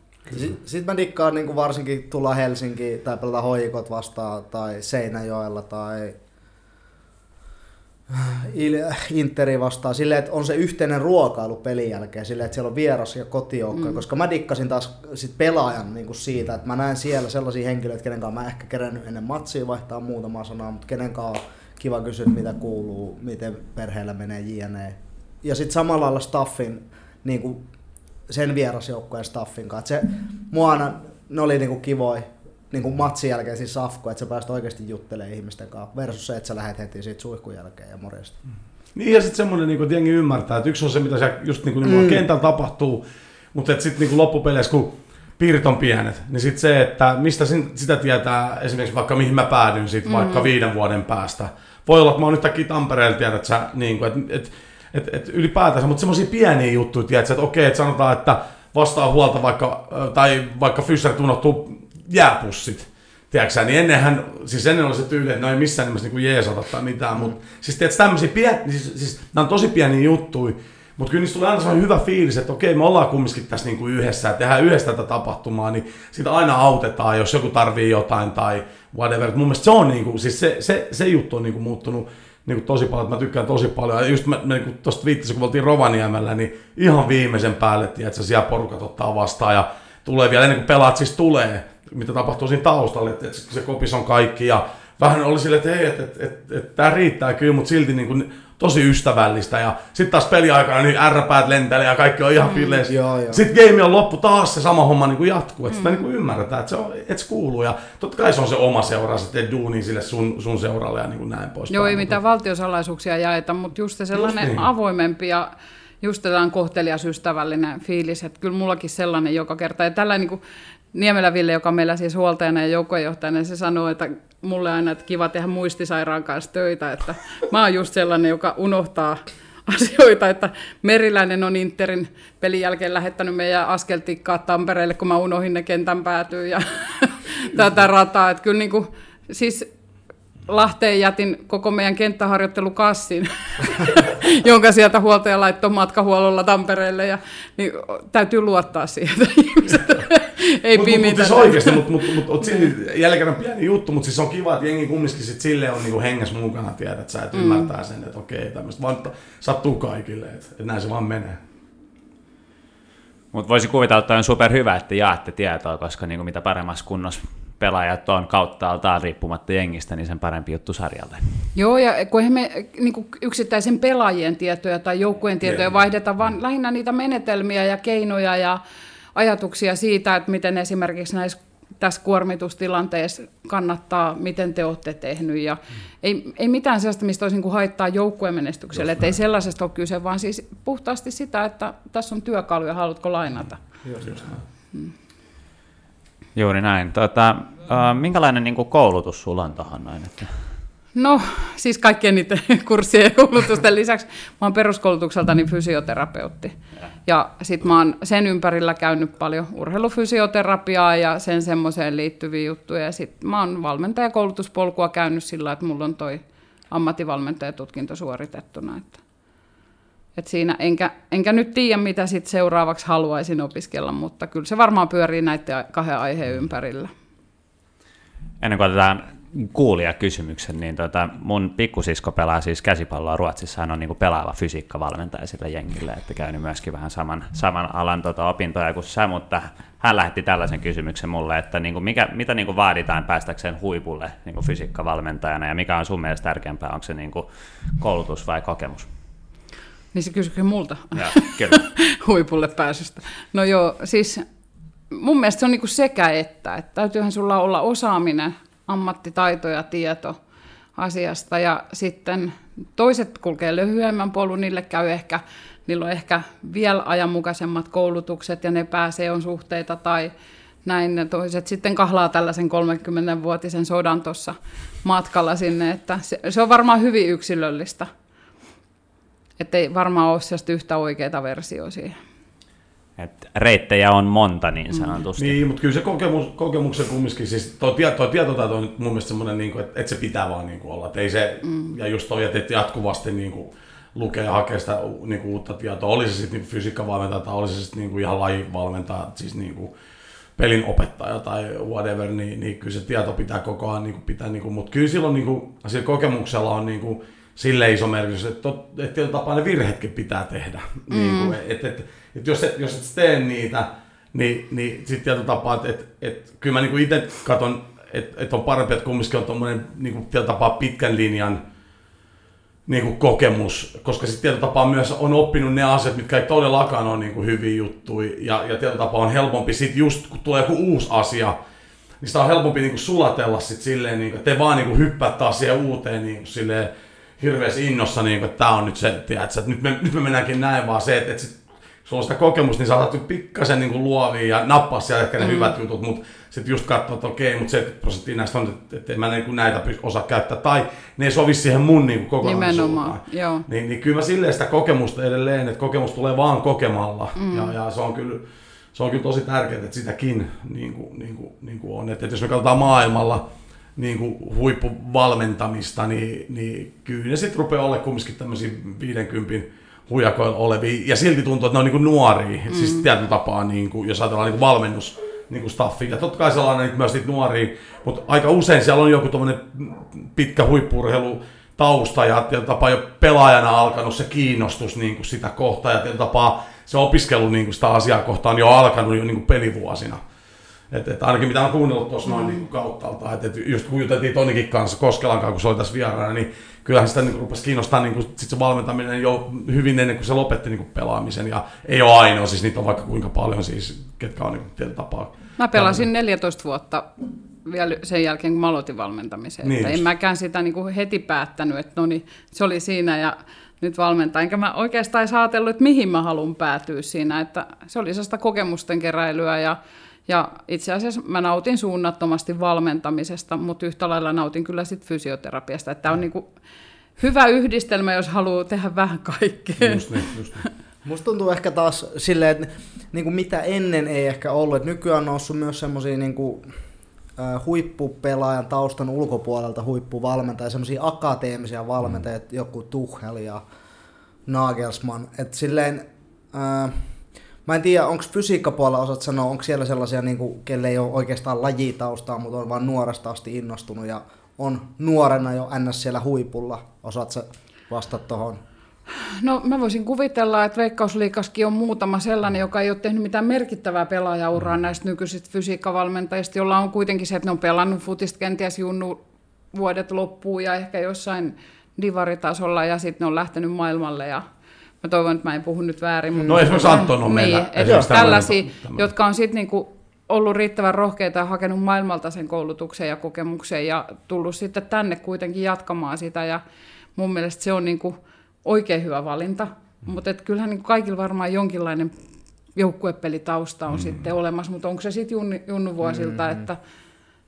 Sitten mä dikkaan niin kuin varsinkin tulla Helsinkiin tai pelata hoikot vastaan tai Seinäjoella tai Interi vastaan silleen, että on se yhteinen ruokailu pelin jälkeen, silleen, että siellä on vieras ja kotijoukkoja, mm. koska mä dikkasin taas sit pelaajan niin kuin siitä, että mä näen siellä sellaisia henkilöitä, kenen kanssa mä ehkä kerennyt ennen matsia vaihtaa muutama sanaa, mutta kenen kanssa on kiva kysyä, mitä kuuluu, miten perheellä menee jne. Ja sitten samalla lailla staffin, niin kuin sen vierasjoukkojen staffin kanssa. se, mua aina, ne oli niin kuin kivoja niin kuin matsin jälkeen siis safko, että sä pääst oikeasti juttelemaan ihmisten kanssa, versus se, että sä lähdet heti siitä suihkun jälkeen ja morjesta. Mm. Niin ja sitten semmoinen, niin että jengi ymmärtää, että yksi on se, mitä siellä just niin kuin, mm. kentällä tapahtuu, mutta sitten niin loppupeleissä, kun piirit on pienet, niin sitten se, että mistä sitä tietää esimerkiksi vaikka mihin mä päädyn sit mm. vaikka viiden vuoden päästä. Voi olla, että mä oon yhtäkkiä Tampereella, tiedät sä, niin kuin, että et, et, et ylipäätänsä, mutta semmoisia pieniä juttuja, tiedät, että okei, että sanotaan, että vastaa huolta vaikka, tai vaikka fyssarit unohtuu jääpussit, tiedätkö niin ennenhän, siis ennen oli se tyyli, että no ei missään nimessä niinku jeesata tai mitään, mutta siis tiedätkö, tämmöisiä pieniä, siis, siis nämä on tosi pieniä juttuja, mutta kyllä niistä tulee aina sellainen hyvä fiilis, että okei, me ollaan kumminkin tässä niinku yhdessä ja tehdään yhdessä tätä tapahtumaa, niin sitä aina autetaan, jos joku tarvii jotain tai whatever. Et mun mielestä se on niinku, siis se, se, se juttu on niinku muuttunut niinku tosi paljon, että mä tykkään tosi paljon. Ja just mä, mä niinku tosta viittasin, kun oltiin Rovaniemellä, niin ihan viimeisen päälle, että siellä porukat ottaa vastaan ja tulee vielä ennen kuin pelaat siis tulee, mitä tapahtuu siinä taustalla, että, että se kopis on kaikki ja vähän oli silleen, että hei, että, että, että, että tämä riittää kyllä, mutta silti niin kuin, tosi ystävällistä. Ja sitten taas peliaikana niin ärräpäät lentelee ja kaikki on ihan mm. Sitten game on loppu taas se sama homma niin kuin jatkuu. Että mm. sitä niin kuin ymmärretään, että se, on, että se kuuluu. Ja totta kai se on se oma seura, sä teet duuni sille sun, sun seuralle ja niin kuin näin pois. Joo, ei mitään valtiosalaisuuksia jaeta, mutta just se sellainen just niin. avoimempi ja just tällainen kohtelias ystävällinen fiilis, että kyllä mullakin sellainen joka kerta. Ja tällainen niin kuin Niemelä Ville, joka on meillä siis huoltajana ja joukkojohtajana, se sanoo, että mulle aina, että kiva tehdä muistisairaan kanssa töitä, että mä oon just sellainen, joka unohtaa asioita, että Meriläinen on Interin pelin jälkeen lähettänyt meidän askeltikkaa Tampereelle, kun mä unohin ne kentän päätyy ja tätä rataa. Että kyllä niin kuin, siis Lahteen jätin koko meidän kenttäharjoittelukassin, jonka sieltä huoltaja laittoi matkahuollolla Tampereelle. Ja, niin täytyy luottaa siihen, että ihmiset ei mut, pimitä. Mutta siis oikeasti, mutta mut, mut, mut, jälleen kerran pieni juttu, mutta siis on kiva, että jengi kumminkin sit sille on niinku hengessä mukana, tiedät, että sä et mm. ymmärtää sen, että okei, tämmöistä vaan sattuu kaikille, että, että näin se vaan menee. Mutta voisi kuvitella, että on super hyvä, että jaatte tietoa, koska niin kuin mitä paremmassa kunnossa pelaajat on kauttaaltaan riippumatta jengistä, niin sen parempi juttu sarjalle. Joo, ja kun me niin kuin yksittäisen pelaajien tietoja tai joukkueen tietoja vaihdeta, vaan lähinnä niitä menetelmiä ja keinoja ja ajatuksia siitä, että miten esimerkiksi näissä tässä kuormitustilanteessa kannattaa, miten te olette tehnyt. Ja mm. ei, ei mitään sellaista, mistä olisi niin kuin haittaa joukkueen menestykselle. Että ei sellaisesta ole kyse, vaan siis puhtaasti sitä, että tässä on työkaluja, haluatko lainata. Just, just. Mm. Juuri näin. Tota, äh, minkälainen niin kuin koulutus sulla on tuohon noin? Että... No, siis kaikkien niiden kurssien ja koulutusten lisäksi mä oon peruskoulutukseltani fysioterapeutti. Ja, sit mä oon sen ympärillä käynyt paljon urheilufysioterapiaa ja sen semmoiseen liittyviä juttuja. Ja sit mä oon valmentajakoulutuspolkua käynyt sillä, että mulla on toi ammattivalmentajatutkinto suoritettuna. Että, et siinä enkä, enkä nyt tiedä, mitä sit seuraavaksi haluaisin opiskella, mutta kyllä se varmaan pyörii näiden kahden aiheen ympärillä. Ennen kuin otetaan kuulijakysymyksen, niin tota, mun pikkusisko pelaa siis käsipalloa Ruotsissa, hän on niin pelaava fysiikkavalmentaja sillä jengillä, että käynyt myöskin vähän saman, saman alan tota, opintoja kuin sä, mutta hän lähti tällaisen kysymyksen mulle, että niin kuin mikä, mitä niin kuin vaaditaan päästäkseen huipulle niin kuin fysiikkavalmentajana ja mikä on sun mielestä tärkeämpää, onko se niin kuin koulutus vai kokemus? Niin se kysyykö multa? Ja, kyllä. Huipulle pääsystä. No joo, siis mun mielestä se on niinku sekä että, että täytyyhän sulla olla osaaminen, ammattitaito ja tieto asiasta ja sitten toiset kulkee lyhyemmän polun, niille käy ehkä, niillä on ehkä vielä ajanmukaisemmat koulutukset ja ne pääsee on suhteita tai näin toiset sitten kahlaa tällaisen 30-vuotisen sodan tuossa matkalla sinne, että se, se on varmaan hyvin yksilöllistä. Että ei varmaan ole yhtä oikeaa versiota siihen. Et reittejä on monta niin sanotusti. Mm. Niin, mutta kyllä se kokemus, kokemuksen kumminkin, siis tuo, tuo tietotaito on mun mielestä semmoinen, niin että, että se pitää vaan niin kuin olla. Että ei se, mm. Ja just toi, että jatkuvasti niin kuin, lukee ja hakee sitä niin kuin, uutta tietoa. Oli se sitten niin fysiikkavalmentaja tai oli se sitten niin kuin, ihan lajivalmentaja, siis niin kuin, pelin opettaja tai whatever, niin, niin kyllä se tieto pitää koko ajan niin kuin, pitää, niin kuin, mutta kyllä silloin niin kuin, sillä kokemuksella on niin kuin, sille iso merkitys, että, että tietyllä tapaa ne virheetkin pitää tehdä. Mm. Niin kuin, että, että, että jos, et, jos et tee niitä, niin, niin sitten tietyllä tapaa, että, että, että kyllä mä niin itse katson, että, että on parempi, että kumminkin on tuommoinen niin tietyllä tapaa pitkän linjan niin kuin kokemus, koska sitten tietyllä tapaa myös on oppinut ne asiat, mitkä ei todellakaan ole niin kuin hyviä juttuja, ja, ja tietyllä tapaa on helpompi sitten just, kun tulee joku uusi asia, niin sitä on helpompi niin kuin sulatella sitten silleen, niin kuin, että te vaan niin kuin hyppää taas siihen uuteen niin kuin silleen, hirveässä innossa, niin kuin, että tämä on nyt se, tiedätkö, että nyt me, nyt me mennäänkin näin, vaan se, että, että sit, sulla on sitä kokemusta, niin saatat pikkasen niin luovia ja nappaa siellä ehkä ne mm. hyvät jutut, mutta sitten just katsoa, että okei, mutta 70 prosenttia näistä on, että, että en mä niin näitä osaa käyttää, tai ne ei sovi siihen mun niin kokonaisuuteen. joo. Niin, niin kyllä mä silleen sitä kokemusta edelleen, että kokemus tulee vaan kokemalla, mm. ja, ja se on kyllä, se on kyllä tosi tärkeää, että sitäkin niin kuin, niin kuin, niin kuin on. Että, että jos me katsotaan maailmalla niin kuin huippuvalmentamista, niin, niin kyllä ne sitten rupeaa olemaan kumminkin tämmöisiä 50 huijakoilla olevia, ja silti tuntuu, että ne on niin nuoria, siis mm. siis tietyllä tapaa, niin kuin, jos ajatellaan niin valmennus, niin kuin staffi. Ja totta kai sellainen niin myös niitä nuoria, mutta aika usein siellä on joku pitkä huippurheilu tausta ja tapaa jo pelaajana alkanut se kiinnostus niin kuin sitä kohtaa ja tapaa se opiskelu niin kuin sitä asiaa kohtaan jo alkanut jo niin kuin pelivuosina. Et, et ainakin mitä on kuunnellut tuossa noin niin kauttaalta, että et just kun juteltiin Tonikin kanssa Koskelan kanssa, kun se oli tässä vieraana, niin kyllähän sitä niin rupesi kiinnostaa niin kuin, sit se valmentaminen jo hyvin ennen kuin se lopetti niin kuin pelaamisen. Ja ei ole ainoa, siis niitä on vaikka kuinka paljon siis, ketkä on niin kuin, tapaa. Mä pelasin 14 vuotta vielä sen jälkeen, kun mä aloitin valmentamisen. Niin että en mäkään sitä niin kuin heti päättänyt, että no niin, se oli siinä ja nyt valmentaa. Enkä mä oikeastaan ajatellut, että mihin mä haluan päätyä siinä. Että se oli sellaista kokemusten keräilyä ja, ja itse asiassa mä nautin suunnattomasti valmentamisesta, mutta yhtä lailla nautin kyllä sit fysioterapiasta. Että tämä on niin kuin hyvä yhdistelmä, jos haluaa tehdä vähän kaikkea. Just niin, just niin. Musta tuntuu ehkä taas silleen, että niin kuin mitä ennen ei ehkä ollut, että nykyään on noussut myös semmoisia niin kuin, huippupelaajan taustan ulkopuolelta huippuvalmentajia, semmoisia akateemisia valmentajia, mm. joku Tuchel ja Nagelsmann. Et silleen, ää, mä en tiedä, onko fysiikkapuolella osat sanoa, onko siellä sellaisia, niin kuin, kelle ei ole oikeastaan lajitaustaa, mutta on vain nuoresta asti innostunut ja on nuorena jo ns. siellä huipulla. Osaat sä vastata tuohon? No mä voisin kuvitella, että Veikkausliikaskin on muutama sellainen, joka ei ole tehnyt mitään merkittävää pelaajauraa näistä nykyisistä fysiikkavalmentajista, jolla on kuitenkin se, että ne on pelannut futista kenties junnu vuodet loppuun ja ehkä jossain divaritasolla ja sitten ne on lähtenyt maailmalle ja mä toivon, että mä en puhu nyt väärin. Mutta no esimerkiksi Anton on meillä. Niin, että tällaisia, tämmöinen. jotka on sitten niinku ollut riittävän rohkeita ja hakenut maailmalta sen koulutuksen ja kokemuksen ja tullut sitten tänne kuitenkin jatkamaan sitä ja mun mielestä se on niinku, oikein hyvä valinta, mm. mutta kyllähän niin kaikilla varmaan jonkinlainen joukkuepelitausta on mm. sitten olemassa, mutta onko se sitten junnu, vuosilta, mm. että,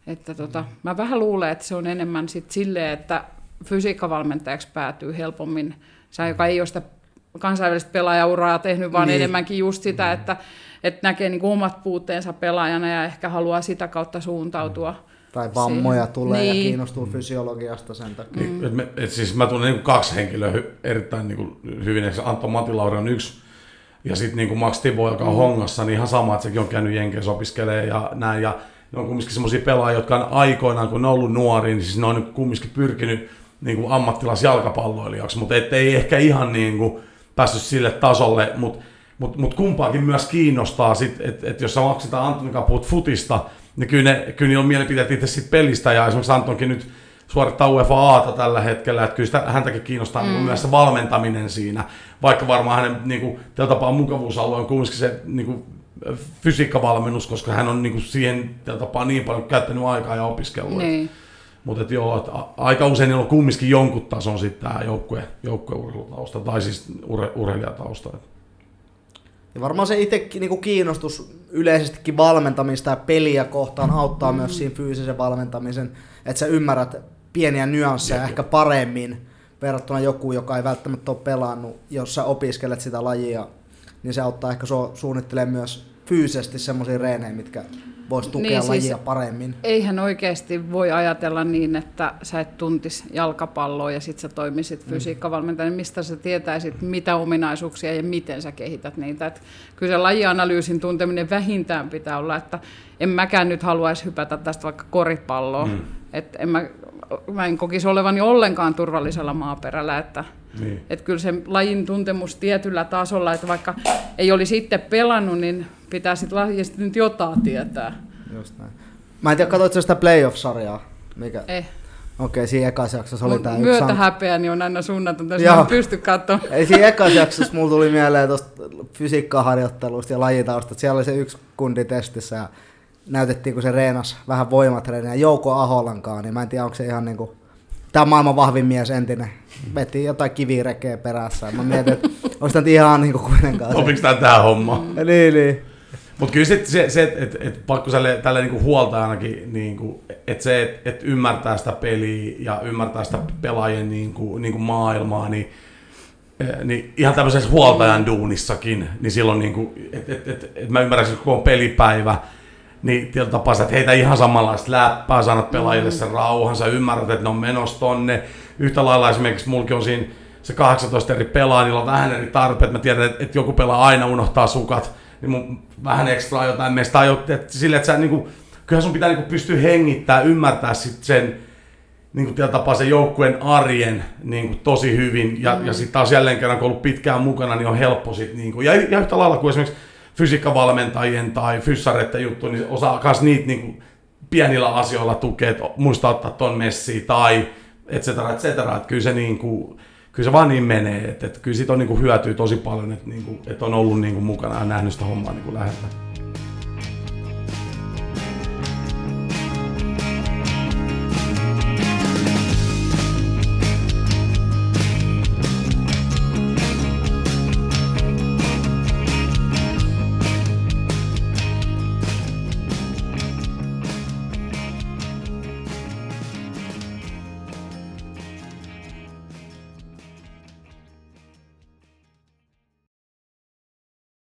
että tota, mä vähän luulen, että se on enemmän sitten silleen, että fysiikkavalmentajaksi päätyy helpommin, sä joka ei ole sitä kansainvälistä pelaajauraa tehnyt, vaan niin. enemmänkin just sitä, mm. että, että näkee niin omat puutteensa pelaajana ja ehkä haluaa sitä kautta suuntautua. Mm tai vammoja siihen. tulee niin. ja kiinnostuu fysiologiasta sen takia. Mm. Et me, et siis mä tunnen niin kaksi henkilöä erittäin niin kuin hyvin. Antto Matilauri on yksi, ja sitten niin Max Tibo, joka on mm. hongassa, niin ihan sama, että sekin on käynyt Jenkeissä opiskelee ja näin. Ja ne on kumminkin semmoisia pelaajia, jotka on aikoinaan, kun ne on ollut nuori, niin siis ne on kumminkin pyrkinyt niin kuin ammattilaisjalkapalloilijaksi, mutta ei ehkä ihan niin kuin päässyt sille tasolle, mutta mut, mut kumpaakin myös kiinnostaa, että et jos sä maksetaan Antonin puhut futista, niin kyllä, ne, kyllä niillä on mielipiteet itse siitä pelistä, ja esimerkiksi Antonkin nyt suorittaa UEFA Aata tällä hetkellä, että kyllä sitä, häntäkin kiinnostaa mm. niin myös se valmentaminen siinä, vaikka varmaan hänen niin kuin, tällä tapaa mukavuusalue on kuitenkin se niin kuin, fysiikkavalmennus, koska hän on niin kuin, siihen tällä tapaa niin paljon käyttänyt aikaa ja opiskellut. Niin. Mutta joo, että aika usein on kumminkin jonkun tason sitten tämä joukkue, joukkueurheilutausta tai siis ure, urheilijatausta. Ja varmaan se itse niin kiinnostus yleisestikin valmentamista ja peliä kohtaan auttaa mm. myös siinä fyysisen valmentamisen, että sä ymmärrät pieniä nyansseja ehkä paremmin verrattuna joku, joka ei välttämättä ole pelannut, jos sä opiskelet sitä lajia, niin se auttaa ehkä suunnittelemaan myös fyysisesti semmoisia reenejä, mitkä voisi tukea niin, lajia siis paremmin. Eihän oikeasti voi ajatella niin, että sä et tuntis jalkapalloa ja sit sä toimisit mm. fysiikkavalmentajana, mistä sä tietäisit, mitä ominaisuuksia ja miten sä kehität niitä. Et kyllä se lajianalyysin tunteminen vähintään pitää olla, että en mäkään nyt haluaisi hypätä tästä vaikka koripalloa. Mm. Et en mä, mä en kokisi olevani ollenkaan turvallisella maaperällä, että niin. Et kyllä se lajin tuntemus tietyllä tasolla, että vaikka ei olisi itse pelannut, niin pitää sitten lajista nyt jotain tietää. Just näin. Mä en tiedä, katsoitko sitä playoff-sarjaa? Mikä? Eh. Okei, okay, siinä ekassa jaksossa oli tämä yksi... häpeä, niin on aina suunnaton, jos mä pysty katsomaan. Ei, siinä ekassa jaksossa mulla tuli mieleen tuosta fysiikkaharjoittelusta ja lajitaustat. Siellä oli se yksi kundi testissä ja näytettiin, kun se reenas vähän voimatreeniä Jouko Aholankaan, niin mä en tiedä, onko se ihan niinku... Tämä on maailman vahvin mies entinen. Veti jotain kivirekeä perässä. Mä mietin, että onko tämä ihan niinku kuitenkaan se. Opiks tämä tähän homma? Mm. Niin, niin. Mutta kyllä sit se, se että et, et pakko tälle, tälle niinku huolta ainakin, niinku, että se, että et ymmärtää sitä peliä ja ymmärtää sitä pelaajien niinku, niinku maailmaa, niin Eh, niin ihan tämmöisessä huoltajan duunissakin, niin silloin niin kuin, et, et, et, et mä ymmärrän, että kun on pelipäivä, niin tietyllä tapaa sä heitä ihan samanlaista läppää, sä annat pelaajille sen rauhan, sä ymmärrät, että ne on menossa tonne. Yhtä lailla esimerkiksi mulki on siinä se 18 eri pelaa, niillä on vähän eri tarpeet, mä tiedän, että, että joku pelaa aina unohtaa sukat, niin mun vähän ekstra jotain meistä, että sille, että sä niinku, kyllähän sun pitää niinku pystyä hengittämään, ymmärtää sit sen, niin kuin tapaa sen joukkueen arjen niin kuin tosi hyvin. Ja, mm. ja sitten taas jälleen kerran, kun ollut pitkään mukana, niin on helppo sit, niin kuin, ja, ja yhtä lailla kuin esimerkiksi fysiikkavalmentajien tai fyssareiden juttu, niin osaa myös niitä niin kuin, pienillä asioilla tukea, että muista ottaa ton messiin tai et cetera, et cetera. Että kyllä se, niin kuin, kyllä se vaan niin menee, että, että kyllä siitä on niin kuin, hyötyy tosi paljon, että, niin kuin, että on ollut niin kuin, mukana ja nähnyt sitä hommaa niin kuin läheltä.